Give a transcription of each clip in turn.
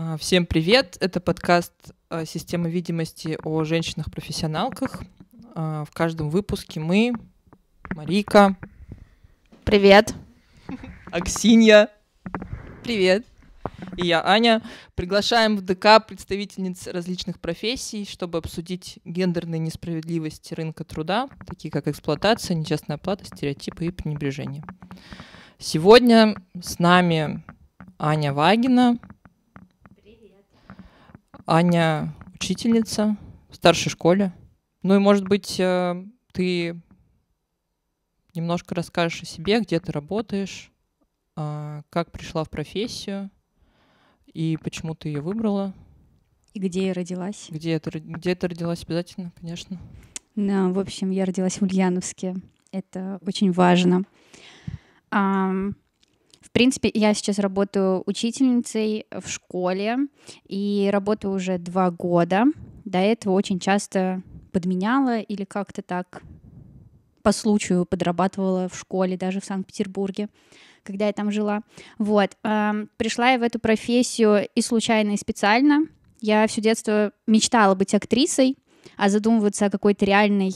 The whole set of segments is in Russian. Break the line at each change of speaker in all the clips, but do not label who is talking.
А, Всем привет! Это подкаст а, «Система видимости» о женщинах-профессионалках. А, В каждом выпуске мы, Марика,
Привет.
Аксинья, привет, и я, Аня, приглашаем в ДК представительниц различных профессий, чтобы обсудить гендерные несправедливости рынка труда, такие как эксплуатация, нечестная оплата, стереотипы и пренебрежение. Сегодня с нами Аня Вагина. Аня учительница в старшей школе. Ну и, может быть, э, ты немножко расскажешь о себе, где ты работаешь, а, как пришла в профессию и почему ты ее выбрала,
И где я родилась?
где это, где ты родилась обязательно, конечно.
Ну, в общем, я родилась в Ульяновске. Это очень важно. В принципе, я сейчас работаю учительницей в школе и работаю уже два года. До этого очень часто подменяла или как-то так по случаю подрабатывала в школе, даже в Санкт-Петербурге, когда я там жила. Вот. ам, Пришла я в эту профессию и случайно, и специально. Я все детство мечтала быть актрисой, а задумываться о какой-то реальной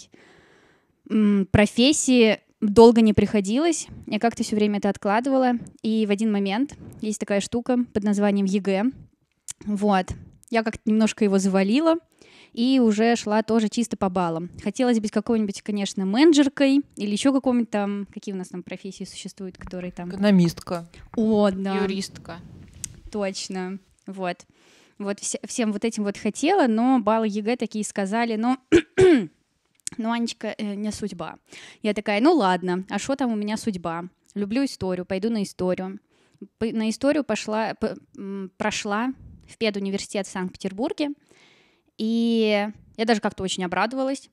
профессии долго не приходилось. Я как-то все время это откладывала. И в один момент есть такая штука под названием ЕГЭ. Вот. Я как-то немножко его завалила и уже шла тоже чисто по баллам. Хотелось быть какой-нибудь, конечно, менеджеркой или еще какой-нибудь там, какие у нас там профессии существуют, которые там...
Экономистка.
О, да.
Юристка.
Точно. Вот. Вот все- всем вот этим вот хотела, но баллы ЕГЭ такие сказали, ну, ну, Анечка, э, не судьба. Я такая, ну ладно, а что там у меня судьба? Люблю историю, пойду на историю. На историю пошла, прошла в педуниверситет в Санкт-Петербурге, и я даже как-то очень обрадовалась.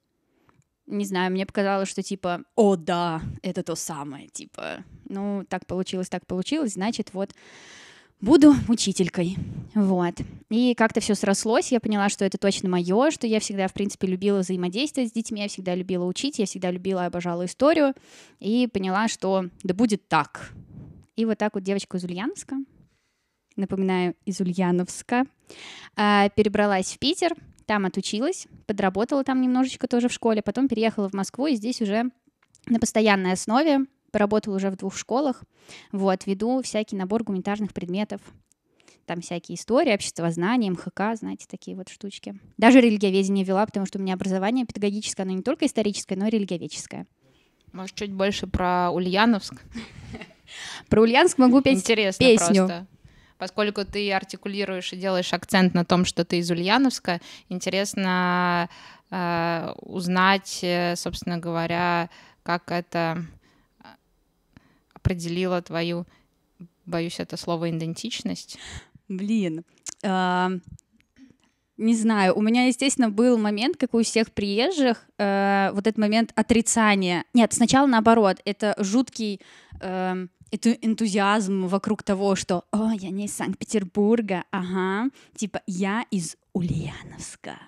Не знаю, мне показалось, что типа, о да, это то самое, типа, ну, так получилось, так получилось, значит, вот буду учителькой. Вот. И как-то все срослось, я поняла, что это точно мое, что я всегда, в принципе, любила взаимодействовать с детьми, я всегда любила учить, я всегда любила и обожала историю, и поняла, что да будет так. И вот так вот девочка из Ульяновска, напоминаю, из Ульяновска, а, перебралась в Питер, там отучилась, подработала там немножечко тоже в школе, потом переехала в Москву, и здесь уже на постоянной основе поработала уже в двух школах, вот, веду всякий набор гуманитарных предметов. Там всякие истории, обществознание, МХК, знаете, такие вот штучки. Даже религиоведение вела, потому что у меня образование педагогическое, оно не только историческое, но и религиоведческое.
Может, чуть больше про Ульяновск?
Про Ульяновск могу петь
Интересно
песню.
просто. Поскольку ты артикулируешь и делаешь акцент на том, что ты из Ульяновска, интересно э, узнать, э, собственно говоря, как это определило твою, боюсь, это слово идентичность.
Блин. а, не знаю, у меня, естественно, был момент, как у всех приезжих, э, вот этот момент отрицания. Нет, сначала наоборот, это жуткий э, это энтузиазм вокруг того, что «О, я не из Санкт-Петербурга, ага, типа я из Ульяновска».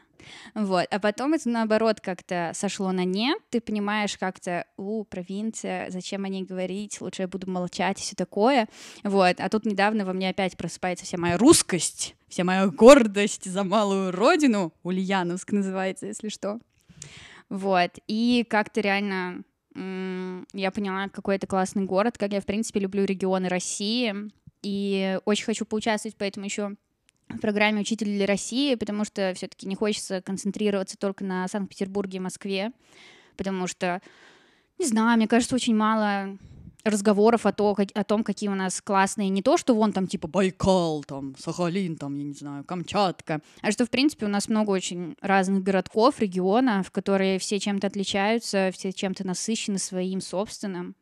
Вот, а потом это наоборот как-то сошло на нет, ты понимаешь как-то, у, провинция, зачем о ней говорить, лучше я буду молчать и все такое, вот, а тут недавно во мне опять просыпается вся моя русскость, вся моя гордость за малую родину, Ульяновск называется, если что, вот, и как-то реально я поняла, какой это классный город, как я, в принципе, люблю регионы России, и очень хочу поучаствовать, поэтому еще в программе «Учитель для России», потому что все-таки не хочется концентрироваться только на Санкт-Петербурге и Москве, потому что, не знаю, мне кажется, очень мало разговоров о, то, о том, какие у нас классные, не то, что вон там типа Байкал, там, Сахалин, там, я не знаю, Камчатка, а что, в принципе, у нас много очень разных городков, регионов, которые все чем-то отличаются, все чем-то насыщены своим собственным.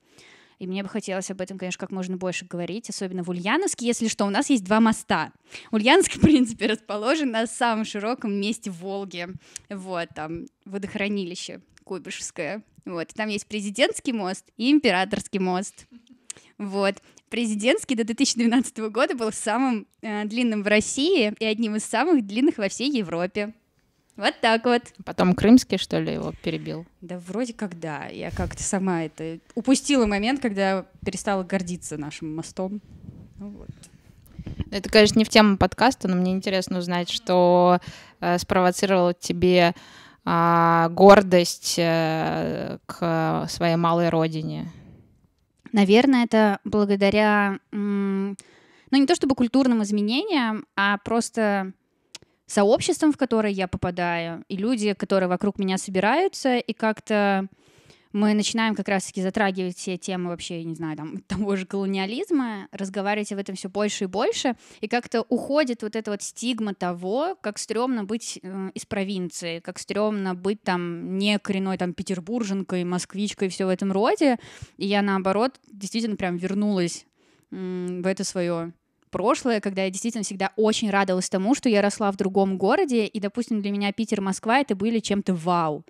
И мне бы хотелось об этом, конечно, как можно больше говорить, особенно в Ульяновске. Если что, у нас есть два моста. Ульяновск, в принципе, расположен на самом широком месте Волги. Вот, там водохранилище Куйбышевское. Вот, там есть президентский мост и императорский мост. Вот. Президентский до 2012 года был самым э, длинным в России и одним из самых длинных во всей Европе. Вот так вот.
Потом Крымский, что ли, его перебил?
Да вроде как да. Я как-то сама это упустила момент, когда перестала гордиться нашим мостом. Ну вот.
Это, конечно, не в тему подкаста, но мне интересно узнать, что э, спровоцировало тебе э, гордость э, к своей малой родине.
Наверное, это благодаря, ну не то чтобы культурным изменениям, а просто сообществом, в которое я попадаю, и люди, которые вокруг меня собираются, и как-то мы начинаем как раз-таки затрагивать все темы вообще, не знаю, там, того же колониализма, разговаривать об этом все больше и больше, и как-то уходит вот эта вот стигма того, как стрёмно быть э, из провинции, как стрёмно быть там не коренной там петербурженкой, москвичкой, все в этом роде, и я наоборот действительно прям вернулась в это свое прошлое, когда я действительно всегда очень радовалась тому, что я росла в другом городе, и, допустим, для меня Питер, Москва это были чем-то вау.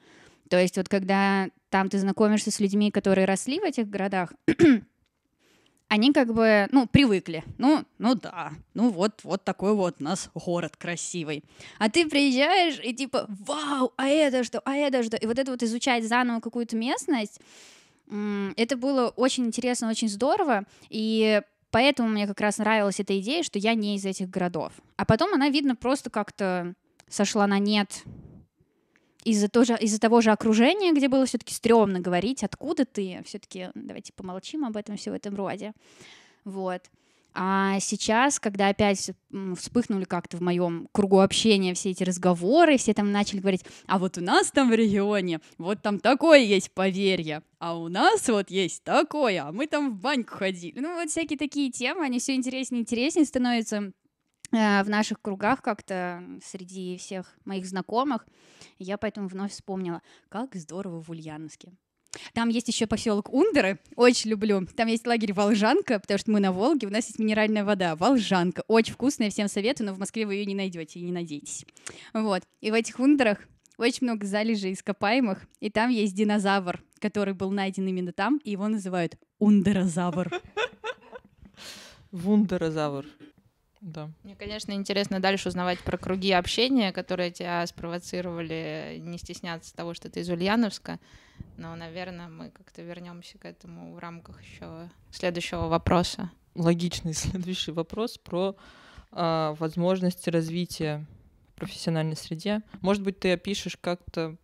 То есть вот когда там ты знакомишься с людьми, которые росли в этих городах, они как бы, ну, привыкли. Ну, ну да, ну вот, вот такой вот у нас город красивый. А ты приезжаешь и типа, вау, а это что, а это что? И вот это вот изучать заново какую-то местность, это было очень интересно, очень здорово. И Поэтому мне как раз нравилась эта идея, что я не из этих городов. А потом она, видно, просто как-то сошла на нет из-за тоже, из-за того же окружения, где было все-таки стрёмно говорить, откуда ты, все-таки давайте помолчим об этом все в этом роде. Вот. А сейчас, когда опять вспыхнули как-то в моем кругу общения все эти разговоры, все там начали говорить, а вот у нас там в регионе, вот там такое есть поверье, а у нас вот есть такое, а мы там в баньку ходили. Ну вот всякие такие темы, они все интереснее и интереснее становятся э, в наших кругах как-то среди всех моих знакомых. Я поэтому вновь вспомнила, как здорово в Ульяновске. Там есть еще поселок Ундеры, очень люблю. Там есть лагерь Волжанка, потому что мы на Волге, у нас есть минеральная вода. Волжанка, очень вкусная, всем советую, но в Москве вы ее не найдете и не надейтесь. Вот. И в этих Ундерах очень много залежей ископаемых, и там есть динозавр, который был найден именно там, и его называют Ундерозавр.
Вундерозавр. Да.
Мне, конечно, интересно дальше узнавать про круги общения, которые тебя спровоцировали не стесняться того, что ты из Ульяновска. Но, наверное, мы как-то вернемся к этому в рамках еще следующего вопроса.
Логичный следующий вопрос про э, возможности развития в профессиональной среде. Может быть, ты опишешь как-то,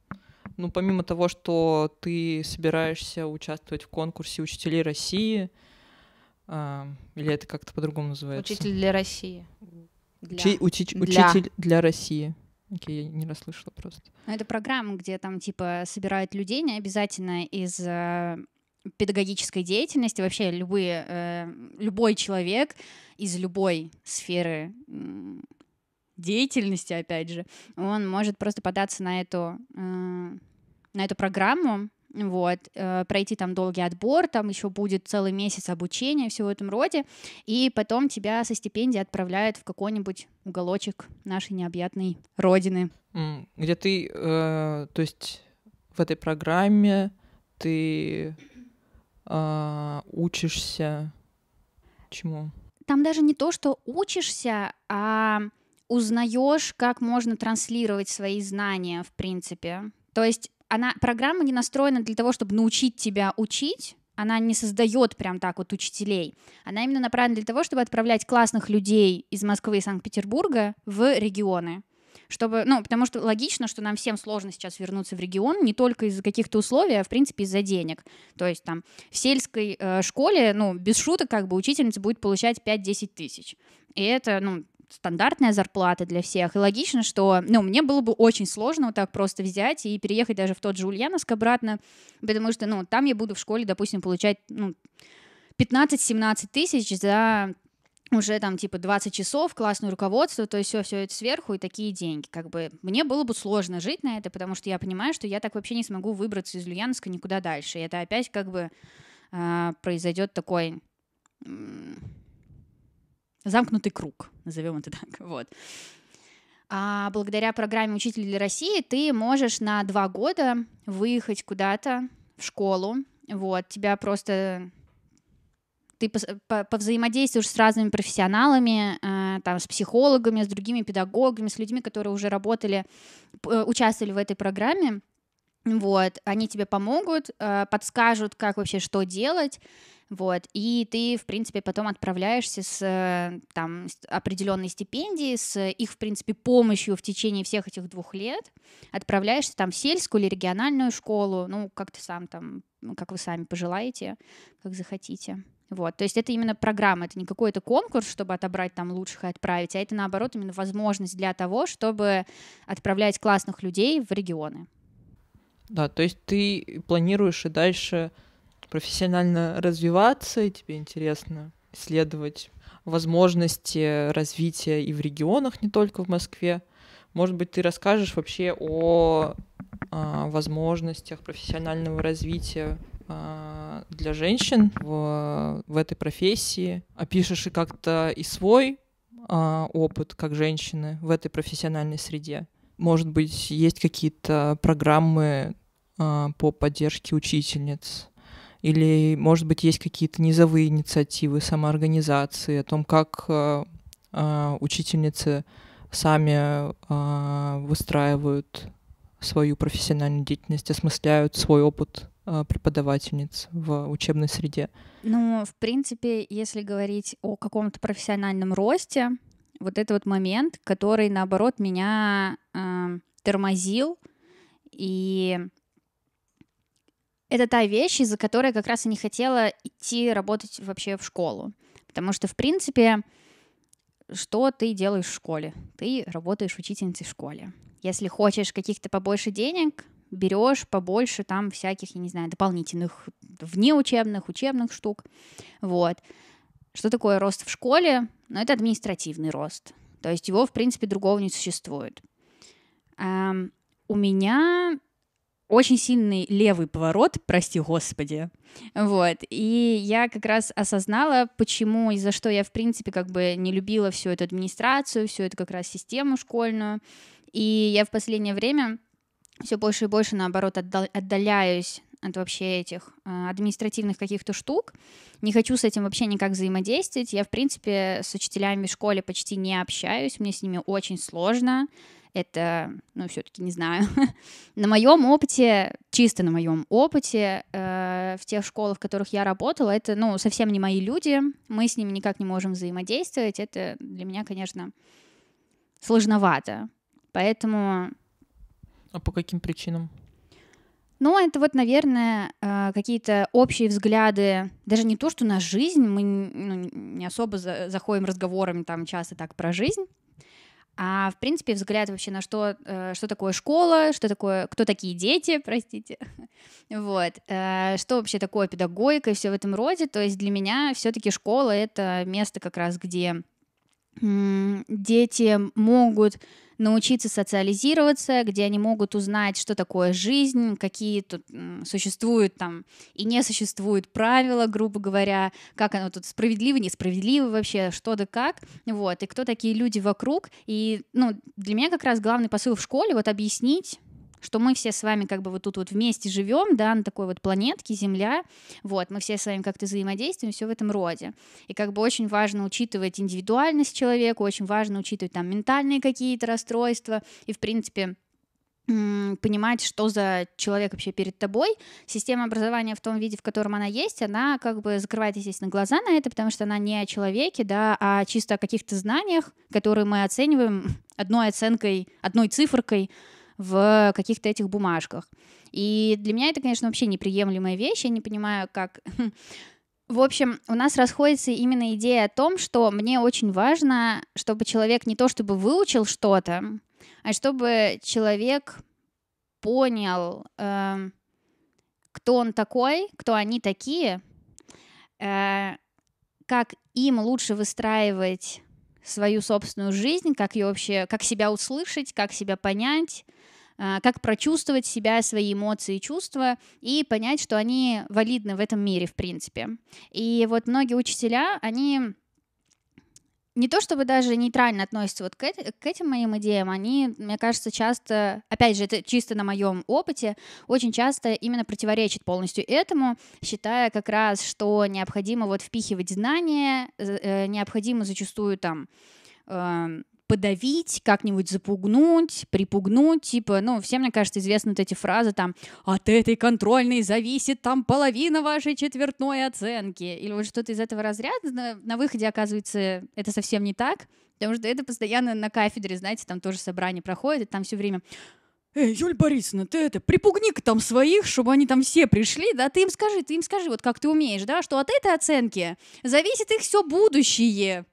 ну, помимо того, что ты собираешься участвовать в конкурсе учителей России, а, или это как-то по-другому называется?
Учитель для России.
Для. Учи, учи, для. Учитель для России. Окей, я не расслышала просто.
Это программа, где там типа собирают людей, не обязательно из э, педагогической деятельности, вообще любые, э, любой человек из любой сферы э, деятельности, опять же, он может просто податься на эту, э, на эту программу, вот, э, пройти там долгий отбор, там еще будет целый месяц обучения, все в этом роде, и потом тебя со стипендией отправляют в какой-нибудь уголочек нашей необъятной родины.
Где ты, э, то есть в этой программе ты э, учишься чему?
Там даже не то, что учишься, а узнаешь, как можно транслировать свои знания, в принципе. То есть она, программа не настроена для того, чтобы научить тебя учить, она не создает прям так вот учителей. Она именно направлена для того, чтобы отправлять классных людей из Москвы и Санкт-Петербурга в регионы. Чтобы, ну, потому что логично, что нам всем сложно сейчас вернуться в регион, не только из-за каких-то условий, а в принципе из-за денег. То есть там в сельской э, школе, ну, без шуток, как бы учительница будет получать 5-10 тысяч. И это, ну, стандартная зарплата для всех. И логично, что, ну, мне было бы очень сложно вот так просто взять и переехать даже в тот же Ульяновск обратно, потому что, ну, там я буду в школе, допустим, получать, ну, 15-17 тысяч за уже там типа 20 часов, классное руководство, то есть все, все это сверху и такие деньги. Как бы мне было бы сложно жить на это, потому что я понимаю, что я так вообще не смогу выбраться из Ульяновска никуда дальше. И это опять как бы э, произойдет такой замкнутый круг, назовем это так. Вот. А благодаря программе «Учитель для России» ты можешь на два года выехать куда-то в школу. Вот, тебя просто ты повзаимодействуешь с разными профессионалами, э, там, с психологами, с другими педагогами, с людьми, которые уже работали, э, участвовали в этой программе. Вот, они тебе помогут, э, подскажут, как вообще что делать, Вот, и ты, в принципе, потом отправляешься с э, там с определенной стипендией, с их, в принципе, помощью в течение всех этих двух лет, отправляешься там в сельскую или региональную школу, ну, как ты сам там, ну, как вы сами пожелаете, как захотите. Вот, то есть это именно программа, это не какой-то конкурс, чтобы отобрать там лучших и отправить, а это наоборот именно возможность для того, чтобы отправлять классных людей в регионы.
Да, то есть ты планируешь и дальше профессионально развиваться, и тебе интересно исследовать возможности развития и в регионах, не только в Москве. Может быть, ты расскажешь вообще о а, возможностях профессионального развития а, для женщин в, в этой профессии. Опишешь и как-то и свой а, опыт как женщины в этой профессиональной среде. Может быть, есть какие-то программы а, по поддержке учительниц или, может быть, есть какие-то низовые инициативы самоорганизации о том, как э, э, учительницы сами э, выстраивают свою профессиональную деятельность, осмысляют свой опыт преподавательниц в учебной среде.
Ну, в принципе, если говорить о каком-то профессиональном росте, вот это вот момент, который, наоборот, меня э, тормозил и это та вещь, из-за которой как раз и не хотела идти работать вообще в школу. Потому что, в принципе, что ты делаешь в школе? Ты работаешь учительницей в школе. Если хочешь каких-то побольше денег, берешь побольше там всяких, я не знаю, дополнительных внеучебных, учебных штук. Вот. Что такое рост в школе? Ну, это административный рост. То есть его, в принципе, другого не существует. Um, у меня очень сильный левый поворот, прости господи. Вот. И я как раз осознала, почему и за что я, в принципе, как бы не любила всю эту администрацию, всю эту как раз систему школьную. И я в последнее время все больше и больше, наоборот, отдаляюсь от вообще этих э, административных каких-то штук. Не хочу с этим вообще никак взаимодействовать. Я, в принципе, с учителями в школе почти не общаюсь, мне с ними очень сложно это, ну, все-таки не знаю. на моем опыте, чисто на моем опыте, э, в тех школах, в которых я работала, это, ну, совсем не мои люди, мы с ними никак не можем взаимодействовать. Это для меня, конечно, сложновато. Поэтому...
А по каким причинам?
Ну, это вот, наверное, э, какие-то общие взгляды, даже не то, что на жизнь, мы ну, не особо заходим разговорами там часто так про жизнь, а в принципе взгляд вообще на что, э, что такое школа, что такое, кто такие дети, простите, вот, э, что вообще такое педагогика и все в этом роде. То есть для меня все-таки школа это место как раз, где дети могут научиться социализироваться, где они могут узнать, что такое жизнь, какие тут существуют там и не существуют правила, грубо говоря, как оно тут справедливо, несправедливо вообще, что да как, вот, и кто такие люди вокруг. И, ну, для меня как раз главный посыл в школе вот объяснить, что мы все с вами как бы вот тут вот вместе живем, да, на такой вот планетке Земля, вот, мы все с вами как-то взаимодействуем, все в этом роде. И как бы очень важно учитывать индивидуальность человека, очень важно учитывать там ментальные какие-то расстройства, и, в принципе, понимать, что за человек вообще перед тобой. Система образования в том виде, в котором она есть, она как бы закрывает, естественно, глаза на это, потому что она не о человеке, да, а чисто о каких-то знаниях, которые мы оцениваем одной оценкой, одной цифркой, в каких-то этих бумажках. И для меня это, конечно, вообще неприемлемая вещь. Я не понимаю, как... В общем, у нас расходится именно идея о том, что мне очень важно, чтобы человек не то чтобы выучил что-то, а чтобы человек понял, э, кто он такой, кто они такие, э, как им лучше выстраивать свою собственную жизнь, как ее вообще, как себя услышать, как себя понять, как прочувствовать себя, свои эмоции и чувства, и понять, что они валидны в этом мире, в принципе. И вот многие учителя, они не то чтобы даже нейтрально относятся вот к, к этим моим идеям, они, мне кажется, часто, опять же, это чисто на моем опыте, очень часто именно противоречат полностью этому, считая как раз, что необходимо вот впихивать знания, э, необходимо зачастую там э, подавить, как-нибудь запугнуть, припугнуть, типа, ну, всем, мне кажется, известны вот эти фразы там «от этой контрольной зависит там половина вашей четвертной оценки» или вот что-то из этого разряда. На, на выходе, оказывается, это совсем не так, потому что это постоянно на кафедре, знаете, там тоже собрание проходит, и там все время Эй, Юль Борисовна, ты это, припугни-ка там своих, чтобы они там все пришли, да, ты им скажи, ты им скажи, вот как ты умеешь, да, что от этой оценки зависит их все будущее.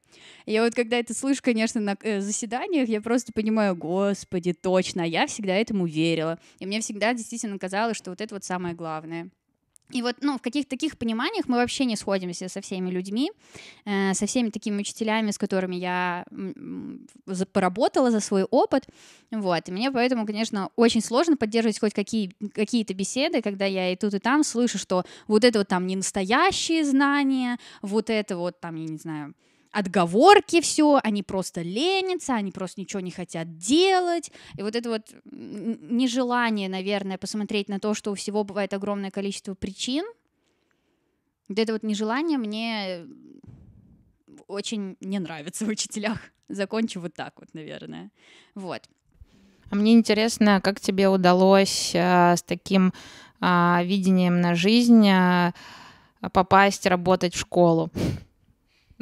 Я вот когда это слышу, конечно, на э, заседаниях, я просто понимаю, господи, точно, я всегда этому верила. И мне всегда действительно казалось, что вот это вот самое главное. И вот, ну, в каких-то таких пониманиях мы вообще не сходимся со всеми людьми, э, со всеми такими учителями, с которыми я поработала за свой опыт, вот, и мне поэтому, конечно, очень сложно поддерживать хоть какие, какие-то беседы, когда я и тут, и там слышу, что вот это вот там не настоящие знания, вот это вот там, я не знаю, отговорки все, они просто ленятся, они просто ничего не хотят делать. И вот это вот нежелание, наверное, посмотреть на то, что у всего бывает огромное количество причин, вот это вот нежелание мне очень не нравится в учителях. Закончу вот так вот, наверное. Вот.
А мне интересно, как тебе удалось э, с таким э, видением на жизнь э, попасть работать в школу?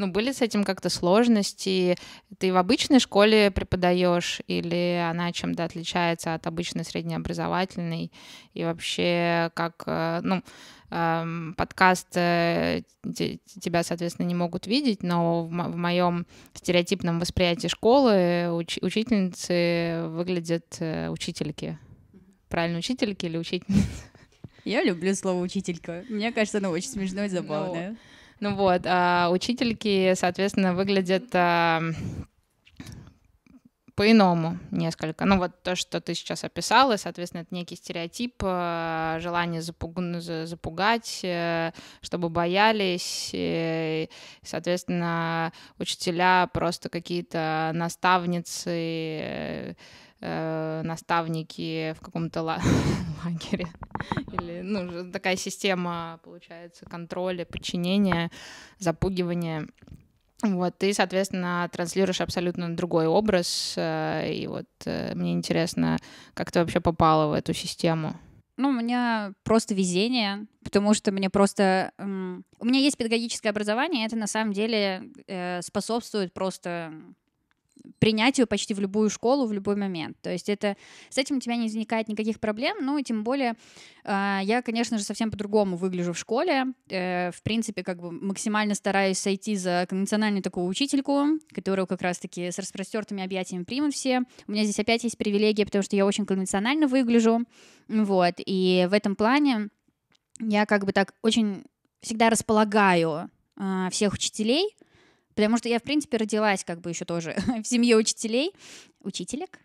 Ну, были с этим как-то сложности? Ты в обычной школе преподаешь или она чем-то отличается от обычной среднеобразовательной? И вообще, как, э, ну, эм, подкаст э, тебя, соответственно, не могут видеть, но в моем стереотипном восприятии школы уч учительницы выглядят э, учительки. Правильно, учительки или учительницы?
Я люблю слово учителька. Мне кажется, оно очень смешное и забавное. Ну,
ну вот, а учительки, соответственно, выглядят а, по-иному несколько. Ну вот то, что ты сейчас описала, соответственно, это некий стереотип, а, желание запуг... запугать, э, чтобы боялись. И, соответственно, учителя просто какие-то наставницы, э, наставники в каком-то лагере. Или, ну, такая система, получается, контроля, подчинения, запугивания. Вот, ты, соответственно, транслируешь абсолютно другой образ, э, и вот э, мне интересно, как ты вообще попала в эту систему.
Ну, у меня просто везение, потому что мне просто... Эм, у меня есть педагогическое образование, это на самом деле э, способствует просто принятию почти в любую школу в любой момент. То есть это с этим у тебя не возникает никаких проблем, ну и тем более э, я, конечно же, совсем по-другому выгляжу в школе. Э, в принципе, как бы максимально стараюсь сойти за конвенциональную такую учительку, которую как раз-таки с распростертыми объятиями примут все. У меня здесь опять есть привилегия, потому что я очень конвенционально выгляжу. Вот. И в этом плане я как бы так очень всегда располагаю э, всех учителей, Потому что я, в принципе, родилась как бы еще тоже в семье учителей, учителек.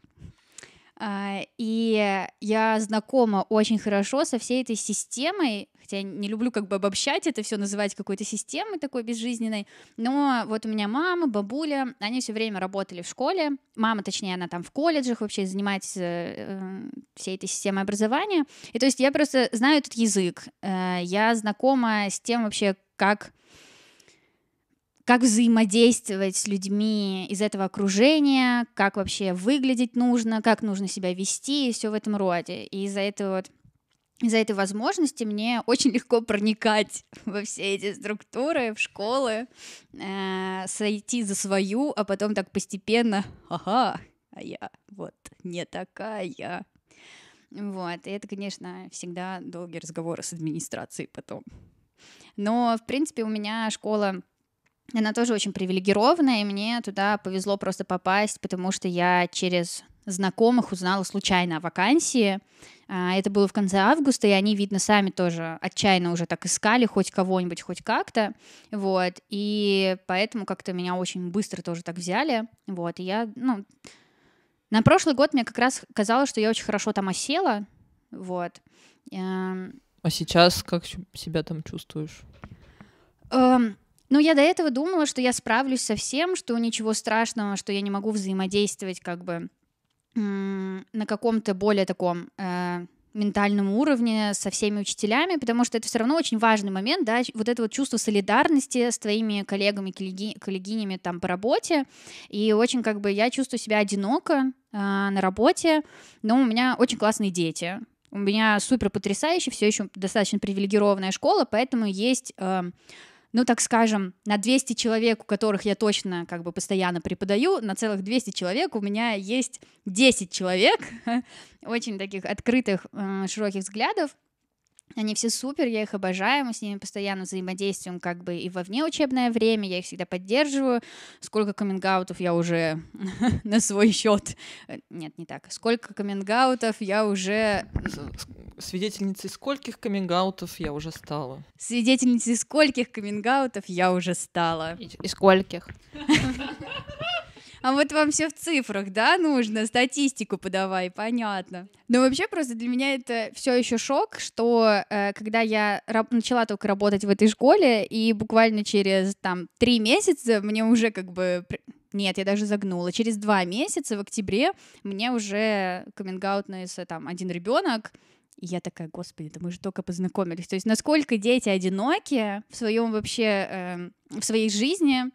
А, и я знакома очень хорошо со всей этой системой, хотя не люблю как бы обобщать это все, называть какой-то системой такой безжизненной, но вот у меня мама, бабуля, они все время работали в школе, мама, точнее, она там в колледжах вообще занимается э, всей этой системой образования, и то есть я просто знаю этот язык, э, я знакома с тем вообще, как как взаимодействовать с людьми из этого окружения, как вообще выглядеть нужно, как нужно себя вести и все в этом роде. И из-за этого вот из-за этой возможности мне очень легко проникать во все эти структуры, в школы, э, сойти за свою, а потом так постепенно, ага, а я вот не такая. Вот, и это, конечно, всегда долгие разговоры с администрацией потом. Но, в принципе, у меня школа она тоже очень привилегированная, и мне туда повезло просто попасть, потому что я через знакомых узнала случайно о вакансии. А, это было в конце августа, и они, видно, сами тоже отчаянно уже так искали хоть кого-нибудь, хоть как-то, вот, и поэтому как-то меня очень быстро тоже так взяли, вот, и я, ну, на прошлый год мне как раз казалось, что я очень хорошо там осела, вот.
Эм. А сейчас как себя там чувствуешь?
Эм, ну, я до этого думала, что я справлюсь со всем, что ничего страшного, что я не могу взаимодействовать как бы на каком-то более таком э, ментальном уровне со всеми учителями, потому что это все равно очень важный момент, да, вот это вот чувство солидарности с твоими коллегами, коллеги, коллегинями там по работе, и очень как бы я чувствую себя одиноко э, на работе, но у меня очень классные дети, у меня супер потрясающий, все еще достаточно привилегированная школа, поэтому есть э, ну, так скажем, на 200 человек, у которых я точно как бы постоянно преподаю, на целых 200 человек у меня есть 10 человек, очень таких открытых, э, широких взглядов, они все супер, я их обожаю, мы с ними постоянно взаимодействуем как бы и во внеучебное время, я их всегда поддерживаю. Сколько каминг я уже на свой счет... Э, нет, не так. Сколько каминг я уже...
Свидетельницей скольких каминг я уже стала?
Свидетельницей скольких каминг я уже стала?
И, и скольких?
А вот вам все в цифрах, да, нужно, статистику подавай, понятно. Но вообще просто для меня это все еще шок, что э, когда я начала только работать в этой школе, и буквально через там три месяца мне уже как бы нет, я даже загнула. Через два месяца в октябре мне уже каминг там один ребенок, и я такая, господи, да мы же только познакомились. То есть насколько дети одиноки в своем вообще, э, в своей жизни,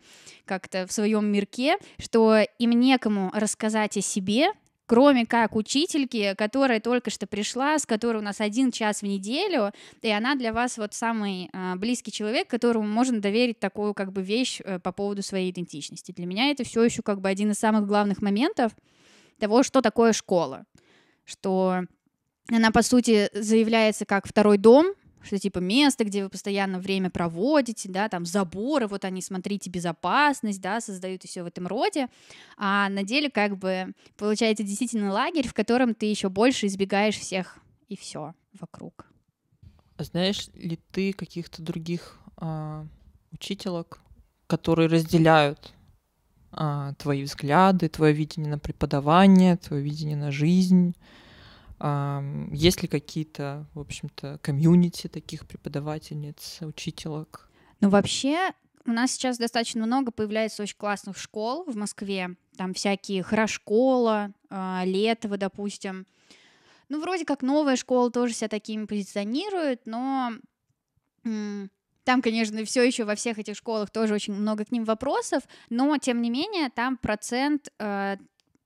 как-то в своем мирке, что им некому рассказать о себе, кроме как учительки, которая только что пришла, с которой у нас один час в неделю, и она для вас вот самый э, близкий человек, которому можно доверить такую как бы вещь э, по поводу своей идентичности. Для меня это все еще как бы один из самых главных моментов того, что такое школа, что она, по сути, заявляется как второй дом, что типа место, где вы постоянно время проводите, да, там заборы, вот они, смотрите, безопасность, да, создают и все в этом роде, а на деле как бы получается действительно лагерь, в котором ты еще больше избегаешь всех и все вокруг.
А знаешь ли ты каких-то других а, учителок, которые разделяют а, твои взгляды, твое видение на преподавание, твое видение на жизнь? Есть ли какие-то, в общем-то, комьюнити таких преподавательниц, учителок?
Ну, вообще, у нас сейчас достаточно много появляется очень классных школ в Москве. Там всякие хорошкола, а, Летово, допустим. Ну, вроде как новая школа тоже себя такими позиционирует, но там, конечно, все еще во всех этих школах тоже очень много к ним вопросов, но тем не менее там процент э,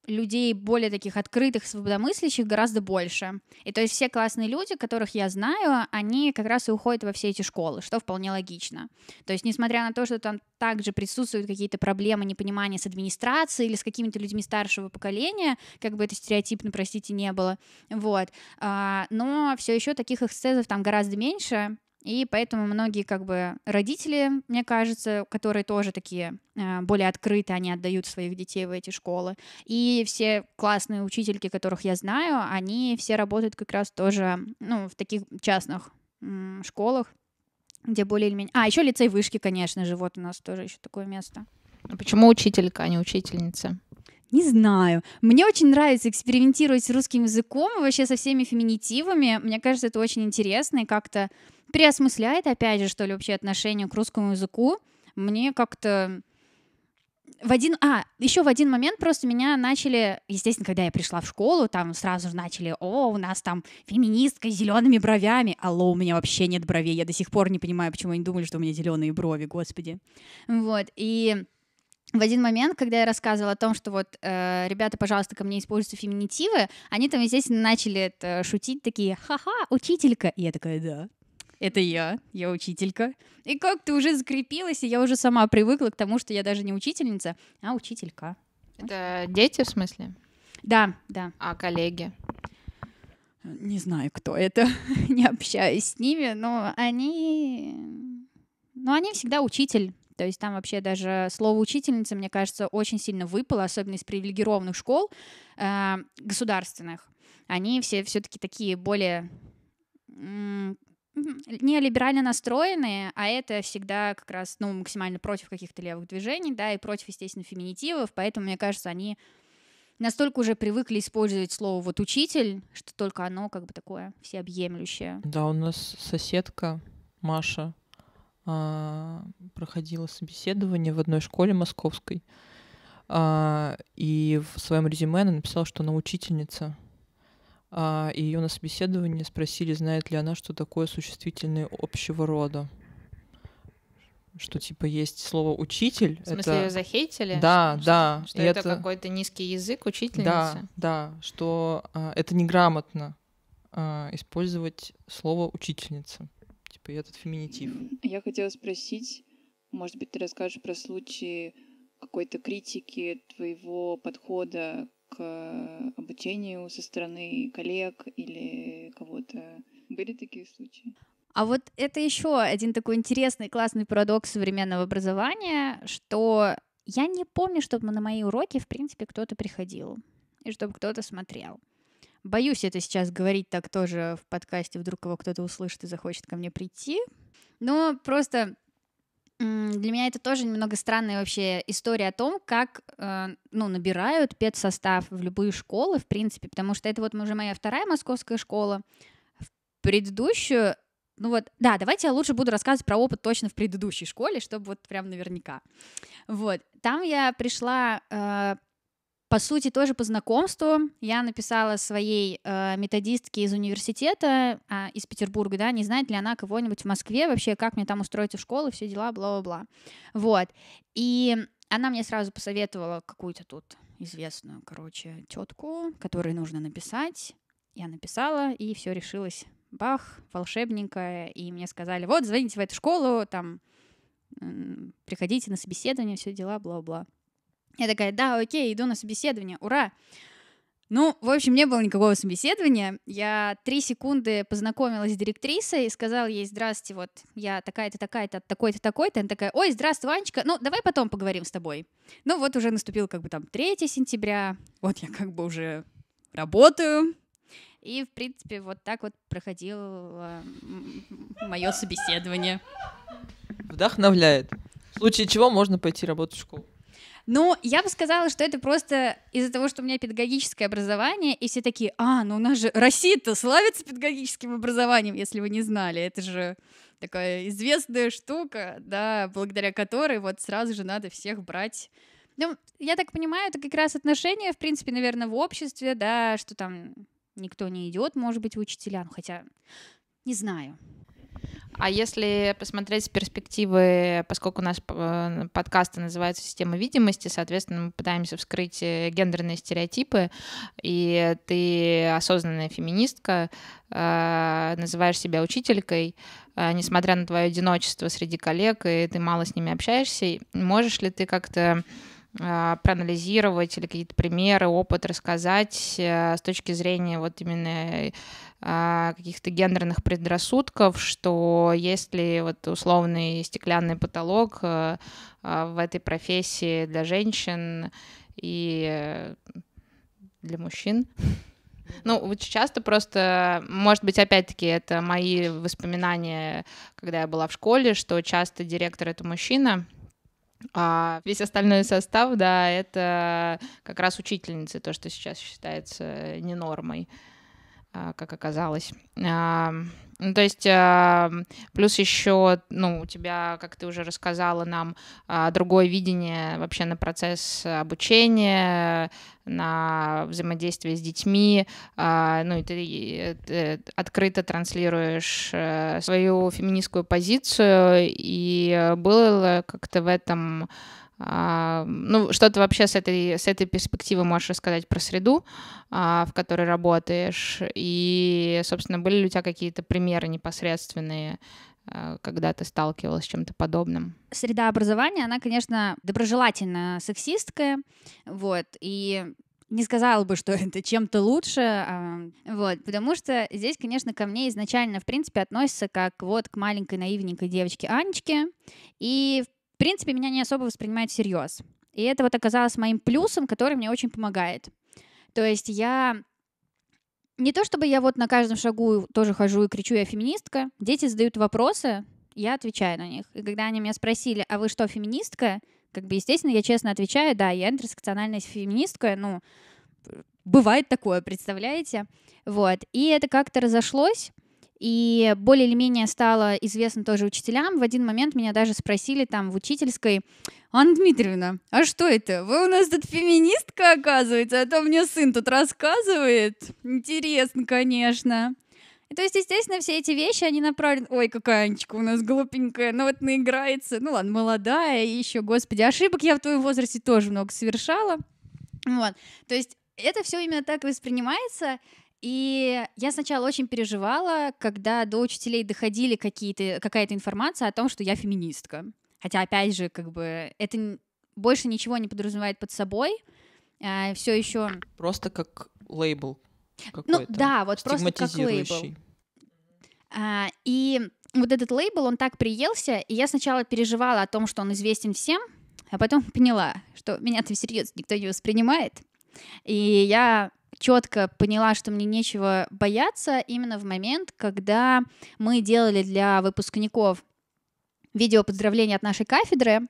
людей более таких открытых, свободомыслящих гораздо больше. И то есть все классные люди, которых я знаю, они как раз и уходят во все эти школы, что вполне логично. То есть несмотря на то, что там также присутствуют какие-то проблемы непонимания с администрацией или с какими-то людьми старшего поколения, как бы это стереотипно, простите, не было, вот, а, но все еще таких эксцессов там гораздо меньше, и поэтому многие как бы родители, мне кажется, которые тоже такие э, более открыты, они отдают своих детей в эти школы. И все классные учительки, которых я знаю, они все работают как раз тоже ну, в таких частных м, школах, где более или менее... А, еще лицей вышки, конечно же, вот у нас тоже еще такое место.
А почему учителька, а не учительница?
Не знаю. Мне очень нравится экспериментировать с русским языком и вообще со всеми феминитивами. Мне кажется, это очень интересно и как-то переосмысляет, опять же, что ли, вообще отношение к русскому языку. Мне как-то в один, а, еще в один момент просто меня начали, естественно, когда я пришла в школу, там сразу же начали, о, у нас там феминистка с зелеными бровями, алло, у меня вообще нет бровей, я до сих пор не понимаю, почему они думали, что у меня зеленые брови, господи, вот, и в один момент, когда я рассказывала о том, что вот, э, ребята, пожалуйста, ко мне используйте феминитивы, они там, естественно, начали это шутить, такие, ха-ха, учителька, и я такая, да, это я, я учителька. И как-то уже закрепилась, и я уже сама привыкла к тому, что я даже не учительница, а учителька.
Это дети, в смысле?
Да, да.
А коллеги?
Не знаю, кто это, не общаюсь с ними, но они... Ну, они всегда учитель. То есть там вообще даже слово учительница, мне кажется, очень сильно выпало, особенно из привилегированных школ э, государственных. Они все все-таки такие более не либерально настроенные, а это всегда как раз, ну, максимально против каких-то левых движений, да, и против, естественно, феминитивов, поэтому, мне кажется, они настолько уже привыкли использовать слово вот учитель, что только оно как бы такое всеобъемлющее.
Да, у нас соседка Маша а, проходила собеседование в одной школе московской, а, и в своем резюме она написала, что она учительница. А, и ее на собеседовании спросили, знает ли она, что такое существительные общего рода. Что типа есть слово учитель.
В смысле,
это...
ее захейтили?
Да,
что,
да.
Что, что это, это какой-то низкий язык учительницы?
Да, да, что а, это неграмотно а, использовать слово учительница. Типа и этот феминитив.
Я хотела спросить, может быть, ты расскажешь про случаи какой-то критики твоего подхода к обучению со стороны коллег или кого-то. Были такие случаи?
А вот это еще один такой интересный, классный парадокс современного образования, что я не помню, чтобы на мои уроки, в принципе, кто-то приходил и чтобы кто-то смотрел. Боюсь это сейчас говорить так тоже в подкасте, вдруг его кто-то услышит и захочет ко мне прийти. Но просто для меня это тоже немного странная вообще история о том, как э, ну, набирают педсостав в любые школы, в принципе, потому что это вот уже моя вторая московская школа. В предыдущую ну вот, да, давайте я лучше буду рассказывать про опыт точно в предыдущей школе, чтобы вот прям наверняка. Вот, там я пришла э, по сути, тоже по знакомству я написала своей э, методистке из университета, э, из Петербурга, да, не знает ли она кого-нибудь в Москве вообще, как мне там устроиться в школу, все дела, бла-бла-бла. Вот. И она мне сразу посоветовала какую-то тут известную, короче, тетку, которой нужно написать. Я написала, и все решилось. Бах, волшебненькое. И мне сказали, вот, звоните в эту школу, там, приходите на собеседование, все дела, бла-бла. Я такая, да, окей, иду на собеседование, ура! Ну, в общем, не было никакого собеседования. Я три секунды познакомилась с директрисой и сказала ей, здравствуйте, вот я такая-то, такая-то, такой-то, такой-то. Она такая, ой, здравствуй, Ванечка, ну, давай потом поговорим с тобой. Ну, вот уже наступил как бы там 3 сентября, вот я как бы уже работаю. И, в принципе, вот так вот проходило мое собеседование.
Вдохновляет. В случае чего можно пойти работать в школу.
Ну, я бы сказала, что это просто из-за того, что у меня педагогическое образование, и все такие, а, ну у нас же Россия-то славится педагогическим образованием, если вы не знали. Это же такая известная штука, да, благодаря которой вот сразу же надо всех брать ну, я так понимаю, это как раз отношения, в принципе, наверное, в обществе, да, что там никто не идет, может быть, учителя, ну, хотя не знаю.
А если посмотреть с перспективы, поскольку у нас э, подкасты называются «Система видимости», соответственно, мы пытаемся вскрыть э, гендерные стереотипы, и ты осознанная феминистка, э, называешь себя учителькой, несмотря на твое одиночество среди коллег, и ты мало с ними общаешься, можешь ли ты как-то проанализировать или какие-то примеры, опыт рассказать с точки зрения вот именно а, каких-то гендерных предрассудков, что если вот условный стеклянный потолок а, а, в этой профессии для женщин и для мужчин. Ну, очень часто просто, может быть, опять-таки, это мои воспоминания, когда я была в школе, что часто директор — это мужчина, а весь остальной состав, да, это как раз учительницы, то, что сейчас считается не нормой. А, как оказалось. Ну, то есть, плюс еще, ну, у тебя, как ты уже рассказала нам, а, другое видение вообще на процесс обучения, на взаимодействие с детьми, а, ну, и ты э, открыто транслируешь э, свою феминистскую позицию, и было как-то в этом а, ну, что ты вообще с этой, с этой перспективы можешь рассказать про среду, а, в которой работаешь? И, собственно, были ли у тебя какие-то примеры непосредственные, а, когда ты сталкивалась с чем-то подобным?
Среда образования, она, конечно, доброжелательно сексистская, вот, и не сказала бы, что это чем-то лучше, вот, потому что здесь, конечно, ко мне изначально, в принципе, относится как вот к маленькой наивненькой девочке Анечке, и, в принципе, меня не особо воспринимают всерьез. И это вот оказалось моим плюсом, который мне очень помогает. То есть я не то чтобы я вот на каждом шагу тоже хожу и кричу, я феминистка. Дети задают вопросы, я отвечаю на них. И когда они меня спросили, а вы что, феминистка? Как бы, естественно, я честно отвечаю, да, я интерсекциональная феминистка, ну, бывает такое, представляете? Вот. И это как-то разошлось, и более или менее стало известно тоже учителям. В один момент меня даже спросили там в учительской, Анна Дмитриевна, а что это? Вы у нас тут феминистка, оказывается, а то мне сын тут рассказывает. Интересно, конечно. И то есть, естественно, все эти вещи, они направлены... Ой, какая Анечка у нас глупенькая, ну вот наиграется. Ну ладно, молодая, еще, господи, ошибок я в твоем возрасте тоже много совершала. Вот, то есть это все именно так воспринимается, и я сначала очень переживала, когда до учителей доходили какие-то, какая-то информация о том, что я феминистка. Хотя, опять же, как бы это больше ничего не подразумевает под собой. А, все еще...
Просто как лейбл.
Ну да, вот просто как лейбл. А, и вот этот лейбл, он так приелся, и я сначала переживала о том, что он известен всем, а потом поняла, что меня-то всерьез никто не воспринимает. И я четко поняла, что мне нечего бояться именно в момент, когда мы делали для выпускников видео поздравления от нашей кафедры,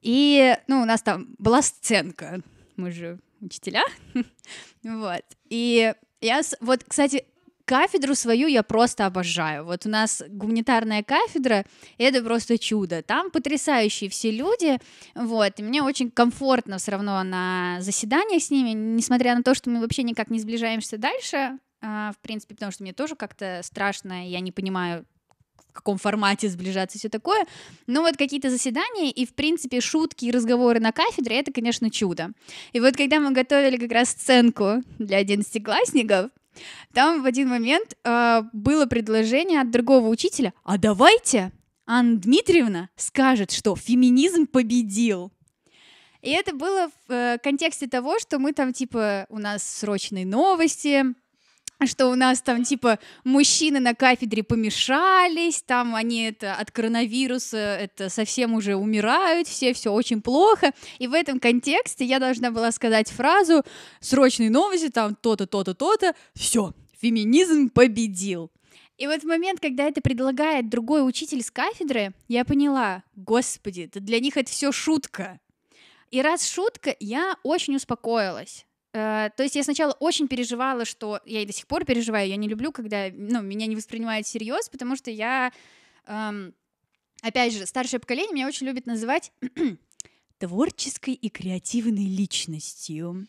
и, ну, у нас там была сценка, мы же учителя, вот, и я, вот, кстати, кафедру свою я просто обожаю. Вот у нас гуманитарная кафедра, это просто чудо. Там потрясающие все люди, вот, и мне очень комфортно все равно на заседаниях с ними, несмотря на то, что мы вообще никак не сближаемся дальше, а, в принципе, потому что мне тоже как-то страшно, я не понимаю, в каком формате сближаться и все такое. Но вот какие-то заседания и, в принципе, шутки и разговоры на кафедре — это, конечно, чудо. И вот когда мы готовили как раз сценку для одиннадцатиклассников, там в один момент э, было предложение от другого учителя, а давайте Анна Дмитриевна скажет, что феминизм победил. И это было в э, контексте того, что мы там, типа, у нас срочные новости, что у нас там типа мужчины на кафедре помешались, там они это от коронавируса это совсем уже умирают, все все очень плохо. И в этом контексте я должна была сказать фразу "срочные новости", там то-то, то-то, то-то, все, феминизм победил. И вот в момент, когда это предлагает другой учитель с кафедры, я поняла, господи, это для них это все шутка. И раз шутка, я очень успокоилась. Э, то есть я сначала очень переживала, что я и до сих пор переживаю, я не люблю, когда ну, меня не воспринимают всерьез, потому что я, эм, опять же, старшее поколение меня очень любит называть творческой и креативной личностью.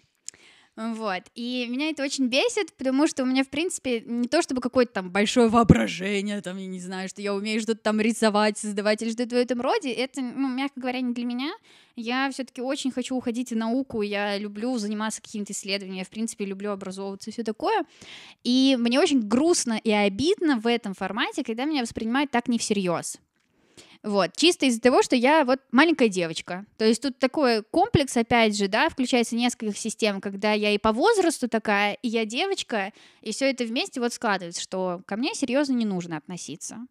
Вот. И меня это очень бесит, потому что у меня, в принципе, не то чтобы какое-то там большое воображение, там, я не знаю, что я умею что-то там рисовать, создавать или что-то в этом роде. Это, ну, мягко говоря, не для меня. Я все-таки очень хочу уходить в науку, я люблю заниматься какими-то исследованиями, я, в принципе, люблю образовываться и все такое. И мне очень грустно и обидно в этом формате, когда меня воспринимают так не всерьез. Вот, чисто из-за того, что я вот маленькая девочка. То есть тут такой комплекс, опять же, да, включается несколько систем, когда я и по возрасту такая, и я девочка, и все это вместе вот складывается, что ко мне серьезно не нужно относиться.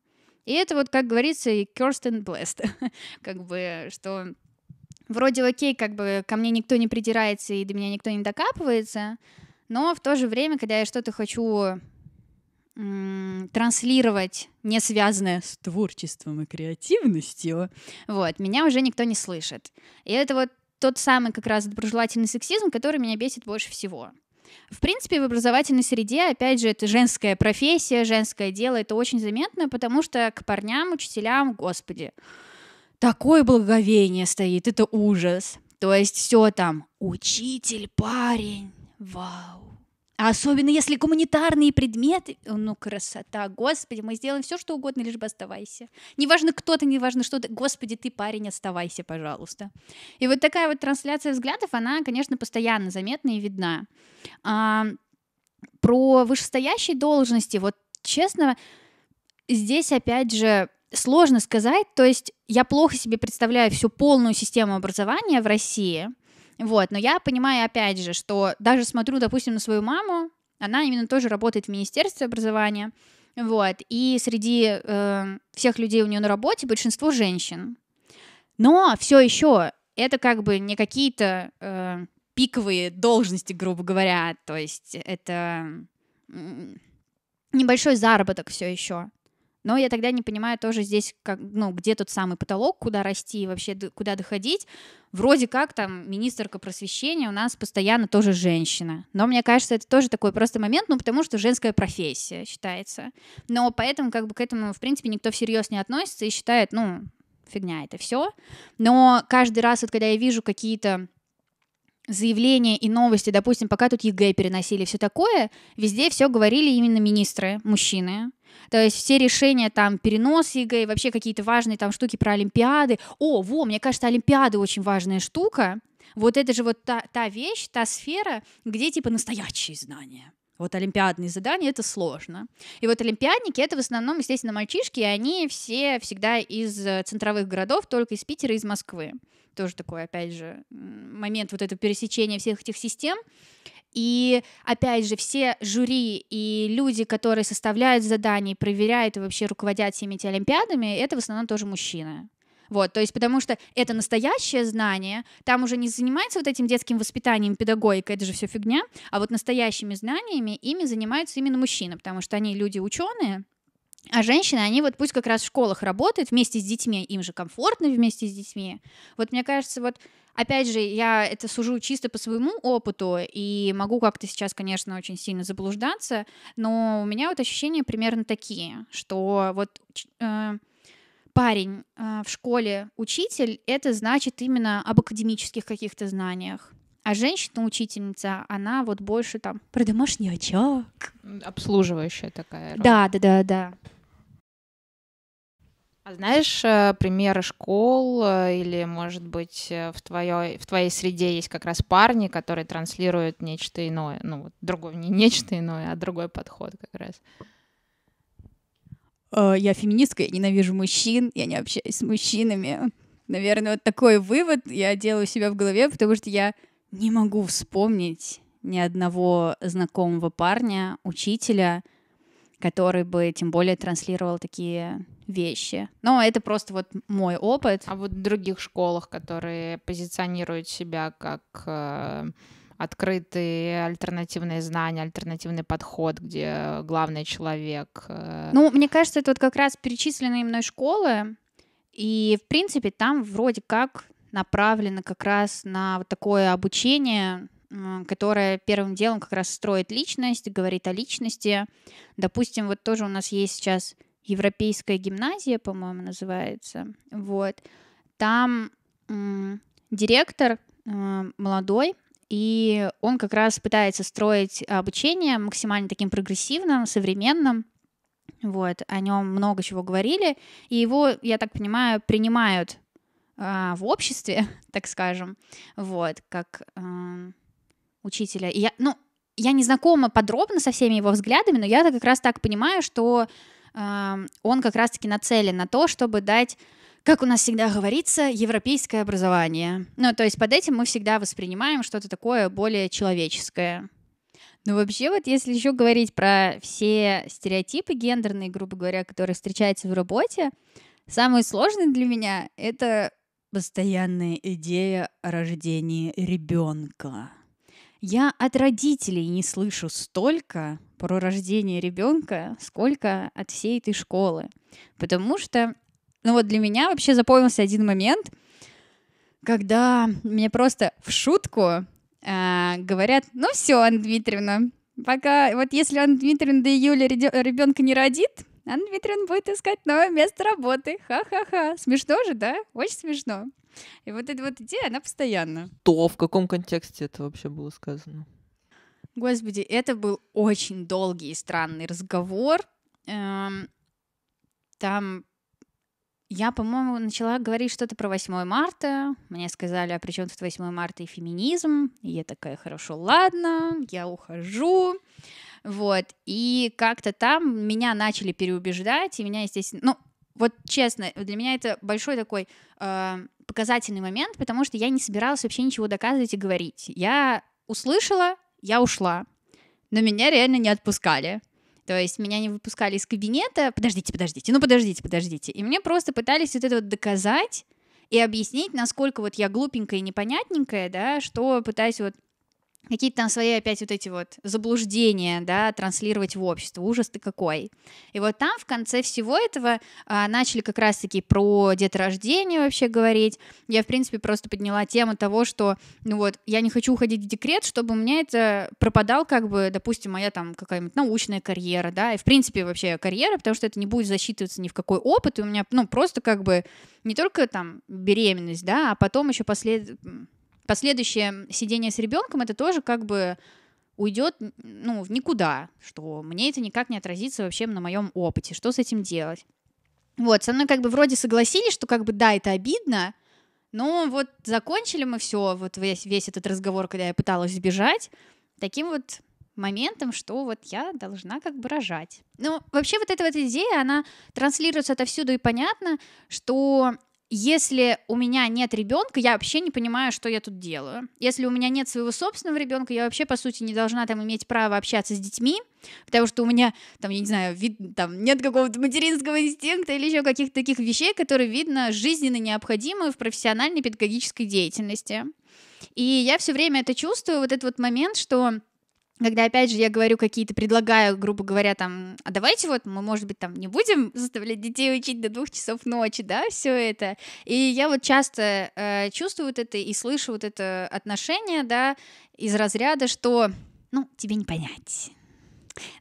И это вот, как говорится, и and blessed. как бы, что вроде окей, как бы ко мне никто не придирается и до меня никто не докапывается, но в то же время, когда я что-то хочу транслировать, не связанное с творчеством и креативностью, вот, меня уже никто не слышит. И это вот тот самый как раз доброжелательный сексизм, который меня бесит больше всего. В принципе, в образовательной среде, опять же, это женская профессия, женское дело, это очень заметно, потому что к парням, учителям, господи, такое благовение стоит, это ужас. То есть все там, учитель, парень, вау, а особенно если гуманитарные предметы, ну красота, господи, мы сделаем все, что угодно, лишь бы оставайся. Неважно кто ты, неважно что ты, господи, ты парень, оставайся, пожалуйста. И вот такая вот трансляция взглядов, она, конечно, постоянно заметна и видна. А, про вышестоящие должности, вот честно, здесь опять же сложно сказать, то есть я плохо себе представляю всю полную систему образования в России, вот, но я понимаю, опять же, что даже смотрю, допустим, на свою маму, она именно тоже работает в Министерстве образования, вот, и среди э, всех людей у нее на работе большинство женщин. Но все еще это как бы не какие-то э, пиковые должности, грубо говоря, то есть это небольшой заработок все еще. Но я тогда не понимаю тоже здесь, как, ну, где тот самый потолок, куда расти и вообще куда доходить. Вроде как там министрка просвещения у нас постоянно тоже женщина. Но мне кажется, это тоже такой просто момент, ну, потому что женская профессия считается. Но поэтому как бы к этому, в принципе, никто всерьез не относится и считает, ну, фигня это все. Но каждый раз, вот когда я вижу какие-то заявления и новости, допустим, пока тут ЕГЭ переносили, все такое, везде все говорили именно министры, мужчины. То есть все решения, там, перенос ЕГЭ, вообще какие-то важные там штуки про Олимпиады. О, во, мне кажется, Олимпиады очень важная штука. Вот это же вот та, та вещь, та сфера, где типа настоящие знания. Вот олимпиадные задания — это сложно. И вот олимпиадники — это в основном, естественно, мальчишки, и они все всегда из центровых городов, только из Питера из Москвы. Тоже такой, опять же, момент вот этого пересечения всех этих систем. И опять же, все жюри и люди, которые составляют задания, проверяют и вообще руководят всеми этими олимпиадами, это в основном тоже мужчины. Вот, то есть потому что это настоящее знание, там уже не занимается вот этим детским воспитанием, педагогика, это же все фигня, а вот настоящими знаниями ими занимаются именно мужчины, потому что они люди ученые, а женщины, они вот пусть как раз в школах работают вместе с детьми, им же комфортно вместе с детьми. Вот мне кажется, вот опять же, я это сужу чисто по своему опыту, и могу как-то сейчас, конечно, очень сильно заблуждаться, но у меня вот ощущения примерно такие, что вот э, парень э, в школе учитель, это значит именно об академических каких-то знаниях. А женщина-учительница, она вот больше там про домашний очаг.
Обслуживающая такая.
Да, да, да, да.
А знаешь э, примеры школ э, или, может быть, э, в твоей, в твоей среде есть как раз парни, которые транслируют нечто иное, ну, вот другое, не нечто иное, а другой подход как раз?
Я феминистка, я ненавижу мужчин, я не общаюсь с мужчинами. Наверное, вот такой вывод я делаю себя в голове, потому что я не могу вспомнить ни одного знакомого парня, учителя, который бы тем более транслировал такие вещи. Но это просто вот мой опыт.
А вот в других школах, которые позиционируют себя как э, открытые альтернативные знания, альтернативный подход, где главный человек. Э...
Ну, мне кажется, это вот как раз перечисленные мной школы, и, в принципе, там вроде как направлено как раз на вот такое обучение которая первым делом как раз строит личность, говорит о личности. Допустим, вот тоже у нас есть сейчас Европейская гимназия, по-моему, называется. Вот. Там м- директор э, молодой, и он как раз пытается строить обучение максимально таким прогрессивным, современным. Вот, о нем много чего говорили, и его, я так понимаю, принимают э, в обществе, так скажем, вот, как э, учителя. И я, ну, я не знакома подробно со всеми его взглядами, но я как раз так понимаю, что э, он как раз-таки нацелен на то, чтобы дать как у нас всегда говорится, европейское образование. Ну, то есть под этим мы всегда воспринимаем что-то такое более человеческое. Ну, вообще, вот если еще говорить про все стереотипы гендерные, грубо говоря, которые встречаются в работе, самое сложное для меня — это постоянная идея о рождении ребенка. Я от родителей не слышу столько про рождение ребенка, сколько от всей этой школы. Потому что, ну вот для меня вообще запомнился один момент, когда мне просто в шутку э, говорят, ну все, Анна Дмитриевна, пока вот если Анна Дмитриевна до июля ребенка не родит, Анна Дмитриевна будет искать новое место работы. Ха-ха-ха. Смешно же, да? Очень смешно. И вот эта вот идея, она постоянно.
То в каком контексте это вообще было сказано?
Господи, это был очень долгий и странный разговор. Эм, там я, по-моему, начала говорить что-то про 8 марта. Мне сказали, а при чем тут 8 марта и феминизм? И я такая, хорошо, ладно, я ухожу. Вот. И как-то там меня начали переубеждать, и меня, естественно... Ну, вот честно, для меня это большой такой э, показательный момент, потому что я не собиралась вообще ничего доказывать и говорить. Я услышала, я ушла, но меня реально не отпускали. То есть меня не выпускали из кабинета. Подождите, подождите, ну подождите, подождите. И мне просто пытались вот это вот доказать и объяснить, насколько вот я глупенькая и непонятненькая, да, что пытаюсь вот какие-то там свои опять вот эти вот заблуждения, да, транслировать в общество. Ужас ты какой. И вот там в конце всего этого а, начали как раз-таки про деторождение вообще говорить. Я, в принципе, просто подняла тему того, что, ну вот, я не хочу уходить в декрет, чтобы у меня это пропадал как бы, допустим, моя там какая-нибудь научная карьера, да, и, в принципе, вообще карьера, потому что это не будет засчитываться ни в какой опыт, и у меня, ну, просто как бы не только там беременность, да, а потом еще послед последующее сидение с ребенком это тоже как бы уйдет ну, в никуда, что мне это никак не отразится вообще на моем опыте, что с этим делать. Вот, со мной как бы вроде согласились, что как бы да, это обидно, но вот закончили мы все, вот весь, весь этот разговор, когда я пыталась сбежать, таким вот моментом, что вот я должна как бы рожать. Ну, вообще вот эта вот идея, она транслируется отовсюду и понятно, что если у меня нет ребенка, я вообще не понимаю, что я тут делаю. Если у меня нет своего собственного ребенка, я вообще, по сути, не должна там иметь право общаться с детьми, потому что у меня, там, я не знаю, вид, там, нет какого-то материнского инстинкта или еще каких-то таких вещей, которые, видно, жизненно необходимы в профессиональной педагогической деятельности. И я все время это чувствую, вот этот вот момент, что когда, опять же, я говорю какие-то, предлагаю, грубо говоря, там, а давайте вот мы, может быть, там не будем заставлять детей учить до двух часов ночи, да, все это. И я вот часто э, чувствую вот это и слышу вот это отношение, да, из разряда, что, ну, тебе не понять.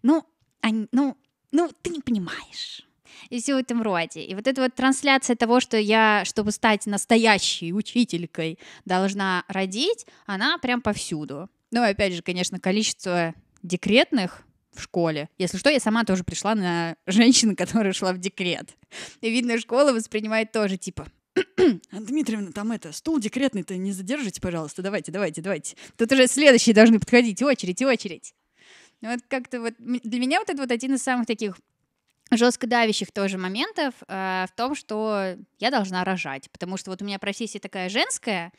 Ну, они, ну, ну, ты не понимаешь и все в этом роде. И вот эта вот трансляция того, что я, чтобы стать настоящей учителькой, должна родить, она прям повсюду. Ну, опять же, конечно, количество декретных в школе. Если что, я сама тоже пришла на женщину, которая шла в декрет. И видно, школа воспринимает тоже, типа, Дмитриевна, там это, стул декретный-то не задержите, пожалуйста, давайте, давайте, давайте. Тут уже следующие должны подходить, очередь, очередь. Вот как-то вот для меня вот это вот один из самых таких жестко давящих тоже моментов э, в том, что я должна рожать, потому что вот у меня профессия такая женская,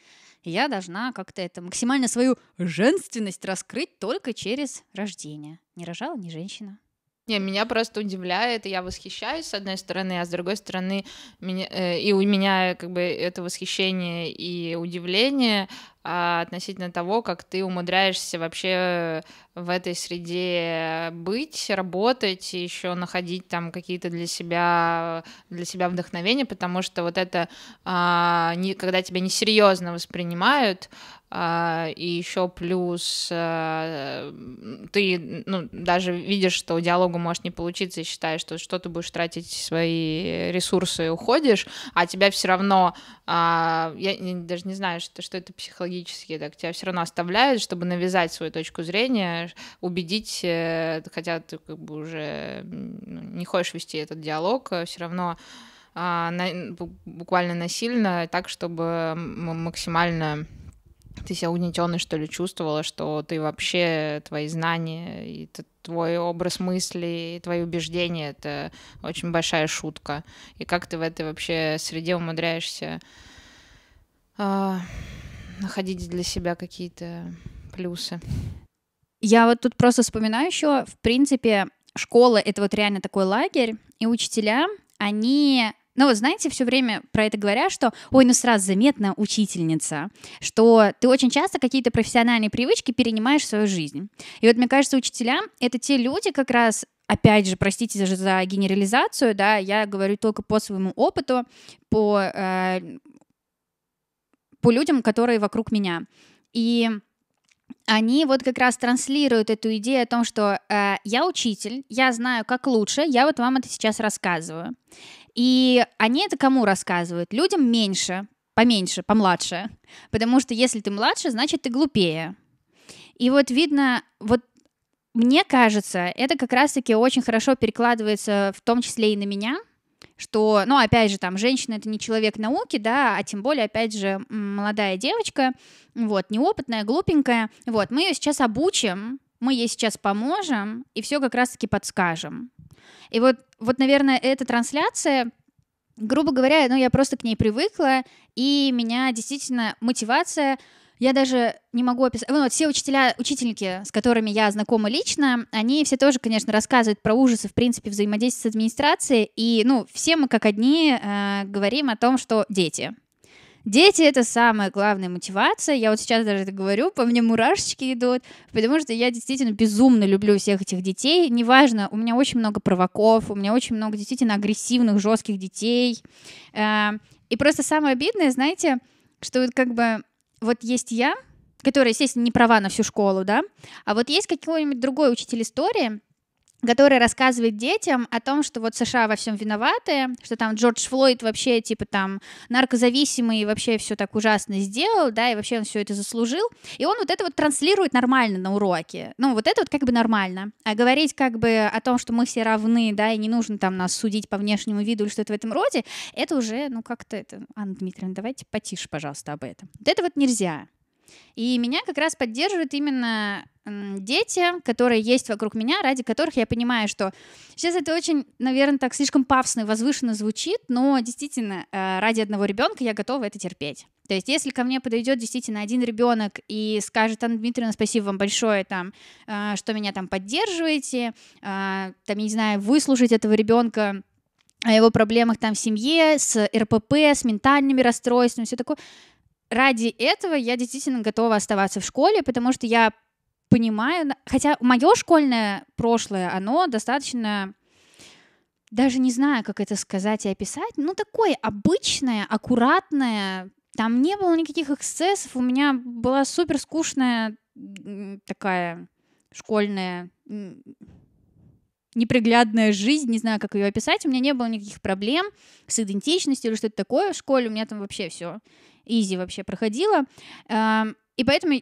я должна как-то это максимально свою женственность раскрыть только через рождение. Не рожала ни женщина.
Не, меня просто удивляет, и я восхищаюсь с одной стороны, а с другой стороны, меня, э, и у меня как бы это восхищение и удивление а, относительно того, как ты умудряешься вообще в этой среде быть, работать, еще находить там какие-то для себя для себя вдохновения, потому что вот это, а, не, когда тебя несерьезно воспринимают, и еще плюс а, ты ну, даже видишь, что диалогу может не получиться, и считаешь, что что ты будешь тратить свои ресурсы и уходишь, а тебя все равно, а, я даже не знаю, что, что это психологически, так тебя все равно оставляют, чтобы навязать свою точку зрения, убедить, э, хотя ты как бы уже не хочешь вести этот диалог, все равно буквально насильно, так, чтобы максимально ты себя угнетенной, что ли, чувствовала, что ты вообще, твои знания, и твой образ мысли, твои убеждения — это очень большая шутка. И как ты в этой вообще среде умудряешься э, находить для себя какие-то плюсы?
Я вот тут просто вспоминаю еще, в принципе, школа — это вот реально такой лагерь, и учителя, они ну, вот знаете, все время про это говорят, что, ой, ну сразу заметна учительница, что ты очень часто какие-то профессиональные привычки перенимаешь в свою жизнь. И вот мне кажется, учителя — это те люди как раз, опять же, простите за генерализацию, да, я говорю только по своему опыту, по, э, по людям, которые вокруг меня. И они вот как раз транслируют эту идею о том, что э, я учитель, я знаю, как лучше, я вот вам это сейчас рассказываю. И они это кому рассказывают? Людям меньше, поменьше, помладше. Потому что если ты младше, значит ты глупее. И вот видно, вот мне кажется, это как раз-таки очень хорошо перекладывается в том числе и на меня, что, ну, опять же, там, женщина — это не человек науки, да, а тем более, опять же, молодая девочка, вот, неопытная, глупенькая, вот, мы ее сейчас обучим, мы ей сейчас поможем и все как раз-таки подскажем. И вот, вот, наверное, эта трансляция, грубо говоря, ну, я просто к ней привыкла, и меня действительно мотивация я даже не могу описать. Ну, вот все учителя, учительники, с которыми я знакома лично, они все тоже, конечно, рассказывают про ужасы, в принципе, взаимодействия с администрацией. И, ну, все мы как одни э, говорим о том, что дети. Дети — это самая главная мотивация. Я вот сейчас даже это говорю, по мне мурашечки идут, потому что я действительно безумно люблю всех этих детей. Неважно, у меня очень много провоков, у меня очень много действительно агрессивных, жестких детей. Э, и просто самое обидное, знаете, что вот как бы вот есть я, которая, естественно, не права на всю школу, да, а вот есть какой-нибудь другой учитель истории, который рассказывает детям о том, что вот США во всем виноваты, что там Джордж Флойд вообще типа там наркозависимый и вообще все так ужасно сделал, да, и вообще он все это заслужил, и он вот это вот транслирует нормально на уроке, ну вот это вот как бы нормально, а говорить как бы о том, что мы все равны, да, и не нужно там нас судить по внешнему виду или что-то в этом роде, это уже, ну как-то это, Анна Дмитриевна, давайте потише, пожалуйста, об этом. Вот это вот нельзя. И меня как раз поддерживают именно дети, которые есть вокруг меня, ради которых я понимаю, что сейчас это очень, наверное, так слишком пафосно и возвышенно звучит, но действительно э, ради одного ребенка я готова это терпеть. То есть, если ко мне подойдет действительно один ребенок и скажет, Анна Дмитриевна, спасибо вам большое, там, э, что меня там поддерживаете, э, там, я не знаю, выслушать этого ребенка о его проблемах там в семье, с РПП, с ментальными расстройствами, все такое. Ради этого я действительно готова оставаться в школе, потому что я понимаю, хотя мое школьное прошлое, оно достаточно даже не знаю, как это сказать и описать, ну, такое обычное, аккуратное, там не было никаких эксцессов, у меня была супер скучная такая школьная неприглядная жизнь, не знаю, как ее описать, у меня не было никаких проблем с идентичностью или что-то такое в школе, у меня там вообще все изи вообще проходило, и поэтому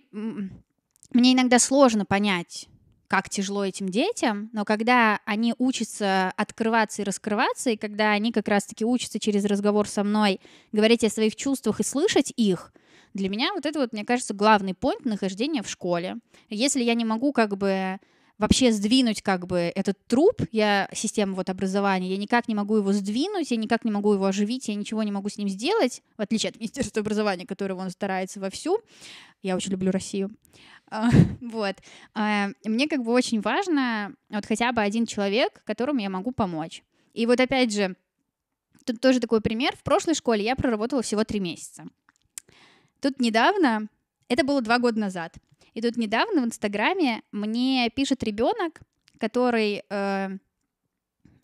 мне иногда сложно понять, как тяжело этим детям, но когда они учатся открываться и раскрываться, и когда они как раз-таки учатся через разговор со мной говорить о своих чувствах и слышать их, для меня вот это вот, мне кажется, главный пункт нахождения в школе. Если я не могу как бы вообще сдвинуть как бы этот труп, я система вот образования, я никак не могу его сдвинуть, я никак не могу его оживить, я ничего не могу с ним сделать, в отличие от Министерства образования, которого он старается вовсю. Я очень люблю Россию. А, вот. А, мне как бы очень важно вот хотя бы один человек, которому я могу помочь. И вот опять же, тут тоже такой пример. В прошлой школе я проработала всего три месяца. Тут недавно, это было два года назад, и тут недавно в Инстаграме мне пишет ребенок, который э,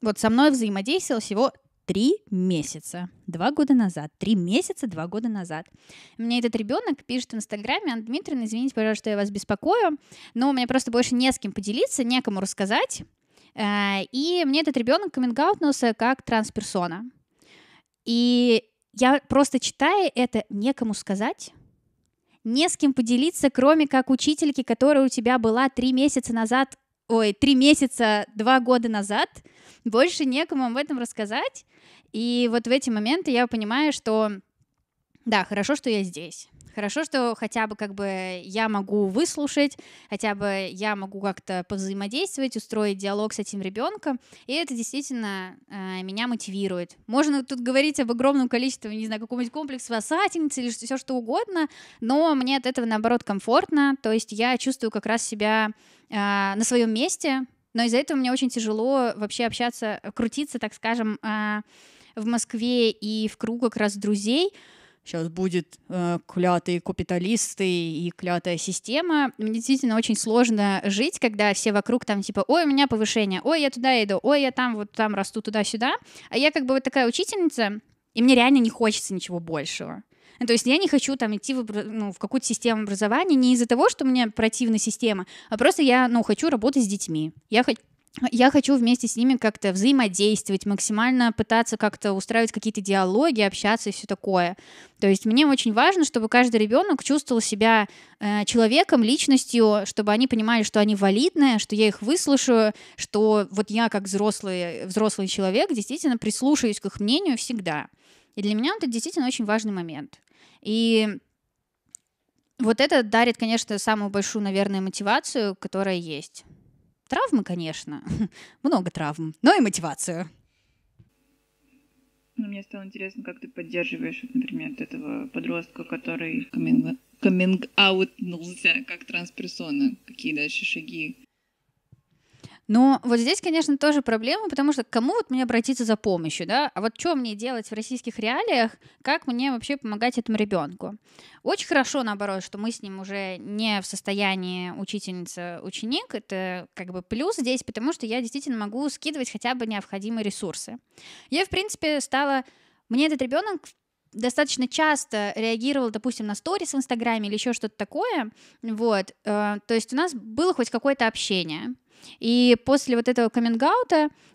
вот со мной взаимодействовал всего три месяца, два года назад, три месяца, два года назад. Мне этот ребенок пишет в Инстаграме, Анна Дмитриевна, извините, пожалуйста, что я вас беспокою, но у меня просто больше не с кем поделиться, некому рассказать. Э, и мне этот ребенок каминг как трансперсона. И я просто читая это, некому сказать, не с кем поделиться, кроме как учительки, которая у тебя была три месяца назад, ой, три месяца, два года назад, больше некому об этом рассказать. И вот в эти моменты я понимаю, что да, хорошо, что я здесь. Хорошо, что хотя бы как бы я могу выслушать, хотя бы я могу как-то повзаимодействовать, устроить диалог с этим ребенком, и это действительно э, меня мотивирует. Можно тут говорить об огромном количестве, не знаю, какого-нибудь комплекса спасательницы или все что угодно, но мне от этого наоборот комфортно, то есть я чувствую как раз себя э, на своем месте, но из-за этого мне очень тяжело вообще общаться, крутиться, так скажем, э, в Москве и в кругу как раз друзей, сейчас будет э, клятые капиталисты и клятая система. Мне действительно очень сложно жить, когда все вокруг там типа, ой, у меня повышение, ой, я туда иду, ой, я там вот там расту туда-сюда. А я как бы вот такая учительница, и мне реально не хочется ничего большего. Ну, то есть я не хочу там идти в, ну, в какую-то систему образования не из-за того, что мне противна система, а просто я, ну, хочу работать с детьми. Я хочу я хочу вместе с ними как-то взаимодействовать, максимально пытаться как-то устраивать какие-то диалоги, общаться и все такое. То есть мне очень важно, чтобы каждый ребенок чувствовал себя э, человеком, личностью, чтобы они понимали, что они валидные, что я их выслушаю, что вот я как взрослый, взрослый человек действительно прислушаюсь к их мнению всегда. И для меня это действительно очень важный момент. И вот это дарит, конечно, самую большую, наверное, мотивацию, которая есть. Травмы, конечно, много травм, но и мотивацию.
Ну, мне стало интересно, как ты поддерживаешь, например, этого подростка, который каминг-аутнулся как трансперсона. Какие дальше шаги?
Но вот здесь, конечно, тоже проблема, потому что кому вот мне обратиться за помощью, да? А вот что мне делать в российских реалиях? Как мне вообще помогать этому ребенку? Очень хорошо, наоборот, что мы с ним уже не в состоянии учительница-ученик. Это как бы плюс здесь, потому что я действительно могу скидывать хотя бы необходимые ресурсы. Я, в принципе, стала... Мне этот ребенок достаточно часто реагировал, допустим, на сторис в Инстаграме или еще что-то такое, вот, э, то есть у нас было хоть какое-то общение. И после вот этого каминг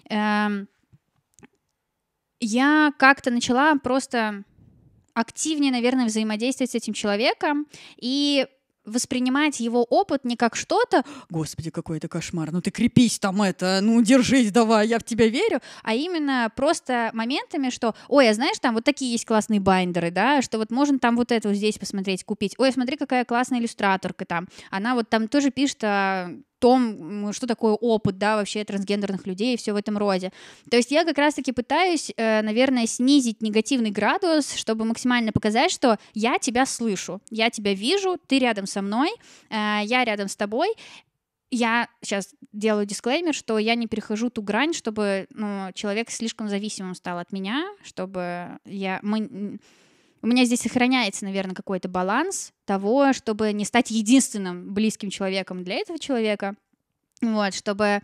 э, я как-то начала просто активнее, наверное, взаимодействовать с этим человеком и воспринимать его опыт не как что-то, господи, какой это кошмар, ну ты крепись там это, ну держись давай, я в тебя верю, а именно просто моментами, что, ой, а знаешь, там вот такие есть классные байндеры, да, что вот можно там вот это вот здесь посмотреть, купить, ой, смотри, какая классная иллюстраторка там, она вот там тоже пишет о том, что такое опыт, да, вообще трансгендерных людей и все в этом роде. То есть я как раз-таки пытаюсь, э, наверное, снизить негативный градус, чтобы максимально показать, что я тебя слышу, я тебя вижу, ты рядом со мной, э, я рядом с тобой, я сейчас делаю дисклеймер, что я не перехожу ту грань, чтобы ну, человек слишком зависимым стал от меня, чтобы я мы у меня здесь сохраняется, наверное, какой-то баланс того, чтобы не стать единственным близким человеком для этого человека, вот, чтобы э,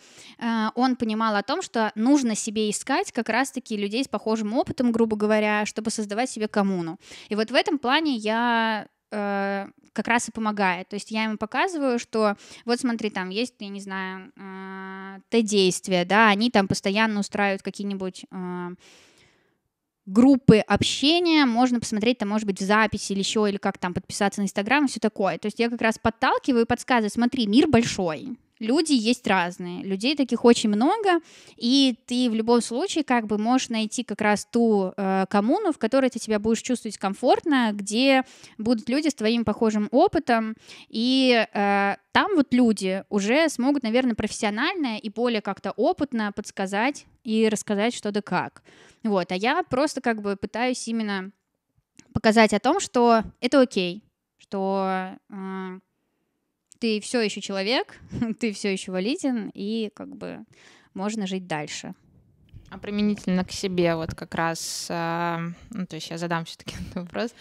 он понимал о том, что нужно себе искать как раз-таки людей с похожим опытом, грубо говоря, чтобы создавать себе коммуну. И вот в этом плане я э, как раз и помогает. То есть я ему показываю, что вот смотри, там есть, я не знаю, э, Т-действия, да, они там постоянно устраивают какие-нибудь... Э, группы общения, можно посмотреть, там, может быть, в записи или еще, или как там подписаться на Инстаграм и все такое. То есть я как раз подталкиваю и подсказываю, смотри, мир большой, люди есть разные, людей таких очень много, и ты в любом случае как бы можешь найти как раз ту э, коммуну, в которой ты себя будешь чувствовать комфортно, где будут люди с твоим похожим опытом, и э, там вот люди уже смогут, наверное, профессионально и более как-то опытно подсказать и рассказать что да как. Вот, а я просто как бы пытаюсь именно показать о том, что это окей, что э, ты все еще человек, ты все еще валиден, и как бы можно жить дальше.
А применительно к себе, вот как раз, э, ну, то есть я задам все-таки вопрос,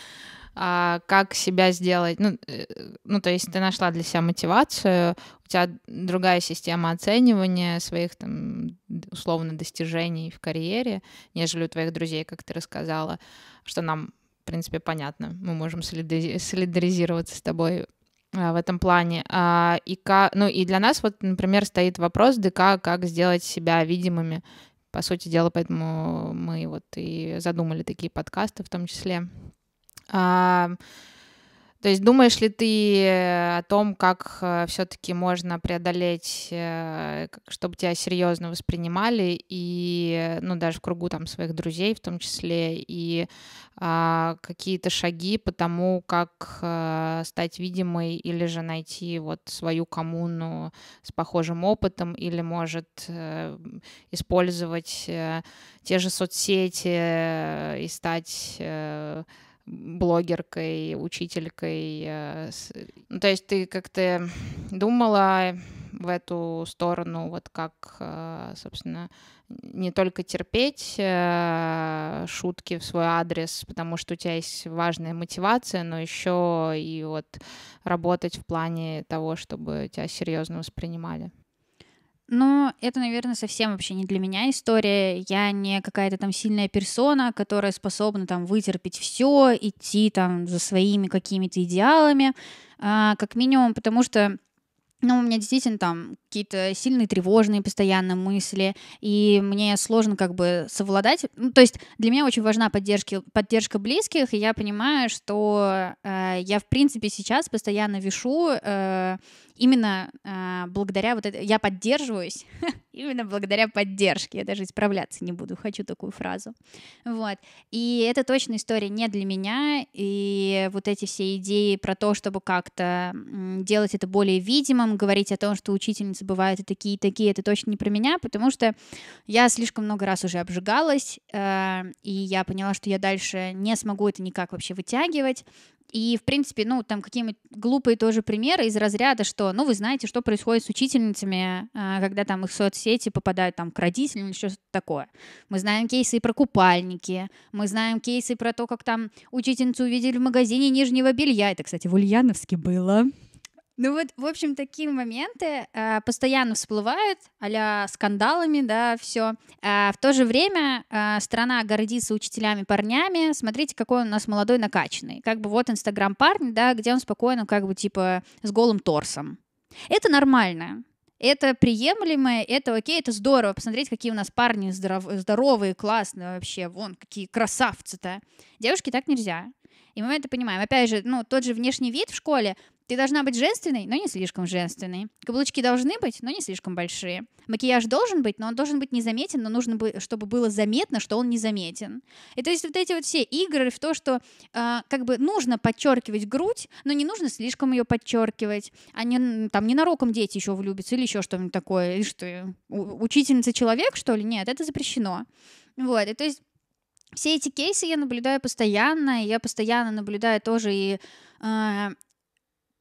а, как себя сделать, ну, э, ну, то есть ты нашла для себя мотивацию, у тебя другая система оценивания своих там условно достижений в карьере, нежели у твоих друзей, как ты рассказала, что нам, в принципе, понятно, мы можем солидаризироваться с тобой в этом плане. А, и, ну, и для нас вот, например, стоит вопрос ДК, как сделать себя видимыми. По сути дела, поэтому мы вот и задумали такие подкасты в том числе. То есть думаешь ли ты о том, как э, все-таки можно преодолеть, э, чтобы тебя серьезно воспринимали и, ну, даже в кругу там своих друзей в том числе, и а, какие-то шаги по тому, как а, стать видимой или же найти вот свою коммуну с похожим опытом, или может а, использовать а, те же соцсети и стать а, блогеркой, учителькой. Э, ну, то есть ты как-то думала в эту сторону, вот как, э, собственно, не только терпеть э, шутки в свой адрес, потому что у тебя есть важная мотивация, но еще и вот работать в плане того, чтобы тебя серьезно воспринимали.
Ну, это, наверное, совсем вообще не для меня история. Я не какая-то там сильная персона, которая способна там вытерпеть все, идти там за своими какими-то идеалами, а, как минимум, потому что ну, у меня действительно там какие-то сильные тревожные постоянно мысли, и мне сложно как бы совладать. Ну, то есть для меня очень важна поддержка, поддержка близких, и я понимаю, что э, я, в принципе, сейчас постоянно вешу э, именно э, благодаря вот это, я поддерживаюсь именно благодаря поддержке, я даже исправляться не буду, хочу такую фразу, вот, и это точно история не для меня, и вот эти все идеи про то, чтобы как-то делать это более видимым, говорить о том, что учительницы бывают и такие, и такие, это точно не про меня, потому что я слишком много раз уже обжигалась, э, и я поняла, что я дальше не смогу это никак вообще вытягивать, И, в принципе, ну, там какие-нибудь глупые тоже примеры из разряда, что, ну, вы знаете, что происходит с учительницами, а, когда там их соцсети попадают там к родителям или что-то такое. Мы знаем кейсы и про купальники, мы знаем кейсы про то, как там учительницу увидели в магазине нижнего белья. Это, кстати, в Ульяновске было. Ну вот, в общем, такие моменты э, постоянно всплывают, а скандалами, да, все. А в то же время э, страна гордится учителями-парнями. Смотрите, какой он у нас молодой накачанный. Как бы вот инстаграм парня, да, где он спокойно, как бы типа с голым торсом. Это нормально. Это приемлемо, это окей, это здорово. Посмотреть, какие у нас парни здоров, здоровые, классные вообще. Вон, какие красавцы-то. Девушки так нельзя. И мы это понимаем. Опять же, ну, тот же внешний вид в школе, ты должна быть женственной, но не слишком женственной. Каблучки должны быть, но не слишком большие. Макияж должен быть, но он должен быть незаметен, но нужно, бы, чтобы было заметно, что он незаметен. И то есть вот эти вот все игры в то, что э, как бы нужно подчеркивать грудь, но не нужно слишком ее подчеркивать. А не, там ненароком дети еще влюбятся или еще что-нибудь такое. И что, учительница человек, что ли? Нет, это запрещено. Вот, и то есть все эти кейсы я наблюдаю постоянно, и я постоянно наблюдаю тоже и э,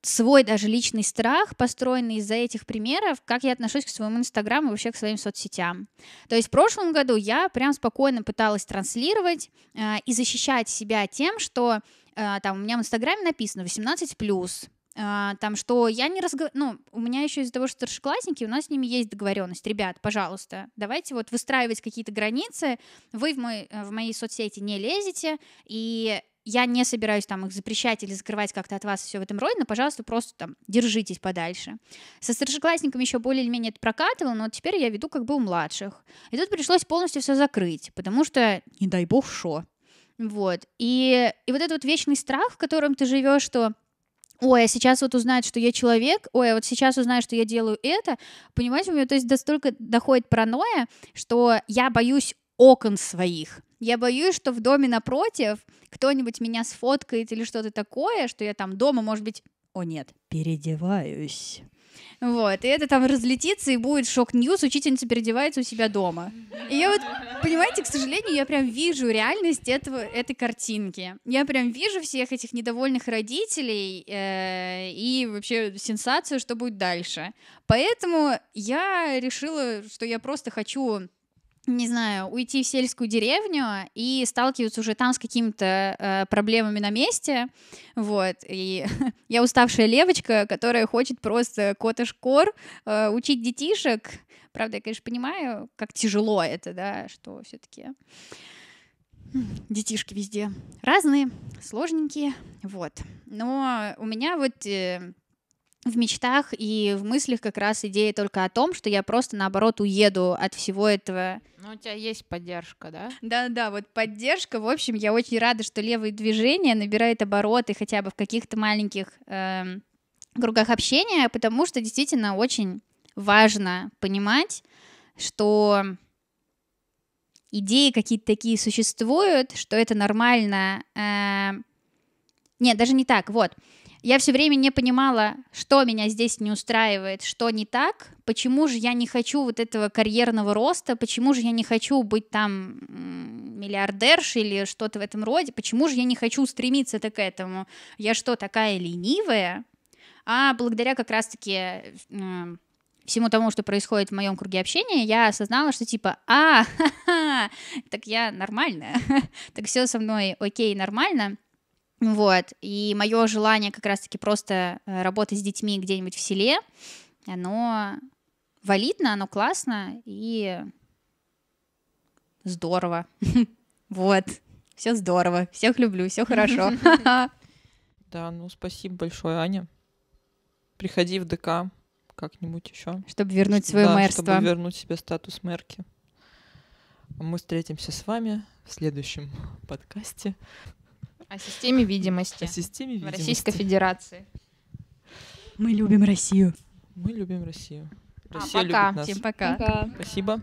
свой даже личный страх, построенный из-за этих примеров, как я отношусь к своему инстаграму и вообще к своим соцсетям. То есть в прошлом году я прям спокойно пыталась транслировать э, и защищать себя тем, что э, там у меня в инстаграме написано 18+, Uh, там, что я не разговариваю, ну, у меня еще из-за того, что старшеклассники, у нас с ними есть договоренность. Ребят, пожалуйста, давайте вот выстраивать какие-то границы. Вы в, мой, в мои соцсети не лезете, и я не собираюсь там их запрещать или закрывать как-то от вас все в этом роде, но, пожалуйста, просто там держитесь подальше. Со старшеклассниками еще более или менее это прокатывало, но теперь я веду как бы у младших. И тут пришлось полностью все закрыть, потому что, не дай бог, шо. Вот. И, и вот этот вот вечный страх, в котором ты живешь, что ой, а сейчас вот узнают, что я человек, ой, а вот сейчас узнают, что я делаю это, понимаете, у меня то есть настолько доходит паранойя, что я боюсь окон своих. Я боюсь, что в доме напротив кто-нибудь меня сфоткает или что-то такое, что я там дома, может быть, о нет, переодеваюсь. Вот, и это там разлетится, и будет шок-ньюс, учительница переодевается у себя дома. И я вот, понимаете, к сожалению, я прям вижу реальность этого, этой картинки. Я прям вижу всех этих недовольных родителей э, и вообще сенсацию, что будет дальше. Поэтому я решила, что я просто хочу не знаю, уйти в сельскую деревню и сталкиваться уже там с какими-то э, проблемами на месте, вот, и я уставшая левочка, которая хочет просто кота шкор э, учить детишек, правда, я, конечно, понимаю, как тяжело это, да, что все таки детишки везде разные, сложненькие, вот, но у меня вот... Э, в мечтах и в мыслях как раз идея только о том, что я просто наоборот уеду от всего этого.
Ну, у тебя есть поддержка, да?
Да-да, вот поддержка. В общем, я очень рада, что левые движения набирают обороты хотя бы в каких-то маленьких э, кругах общения, потому что действительно очень важно понимать, что идеи какие-то такие существуют, что это нормально. Э, нет, даже не так. Вот я все время не понимала, что меня здесь не устраивает, что не так, почему же я не хочу вот этого карьерного роста, почему же я не хочу быть там миллиардершей или что-то в этом роде, почему же я не хочу стремиться к этому. Я что, такая ленивая? А благодаря как раз-таки э, всему тому, что происходит в моем круге общения, я осознала, что типа, а, так я нормальная, так все со мной окей, нормально, вот, и мое желание как раз-таки просто э, работать с детьми где-нибудь в селе, оно валидно, оно классно и здорово. Вот, все здорово, всех люблю, все хорошо.
Да, ну спасибо большое, Аня. Приходи в ДК как-нибудь еще.
Чтобы вернуть свое да, мэрство.
чтобы вернуть себе статус мэрки. Мы встретимся с вами в следующем подкасте.
О системе видимости.
О системе видимости.
В Российской Федерации.
Мы любим Россию.
Мы любим Россию.
Россия а, пока. любит нас.
Всем пока. пока.
Спасибо.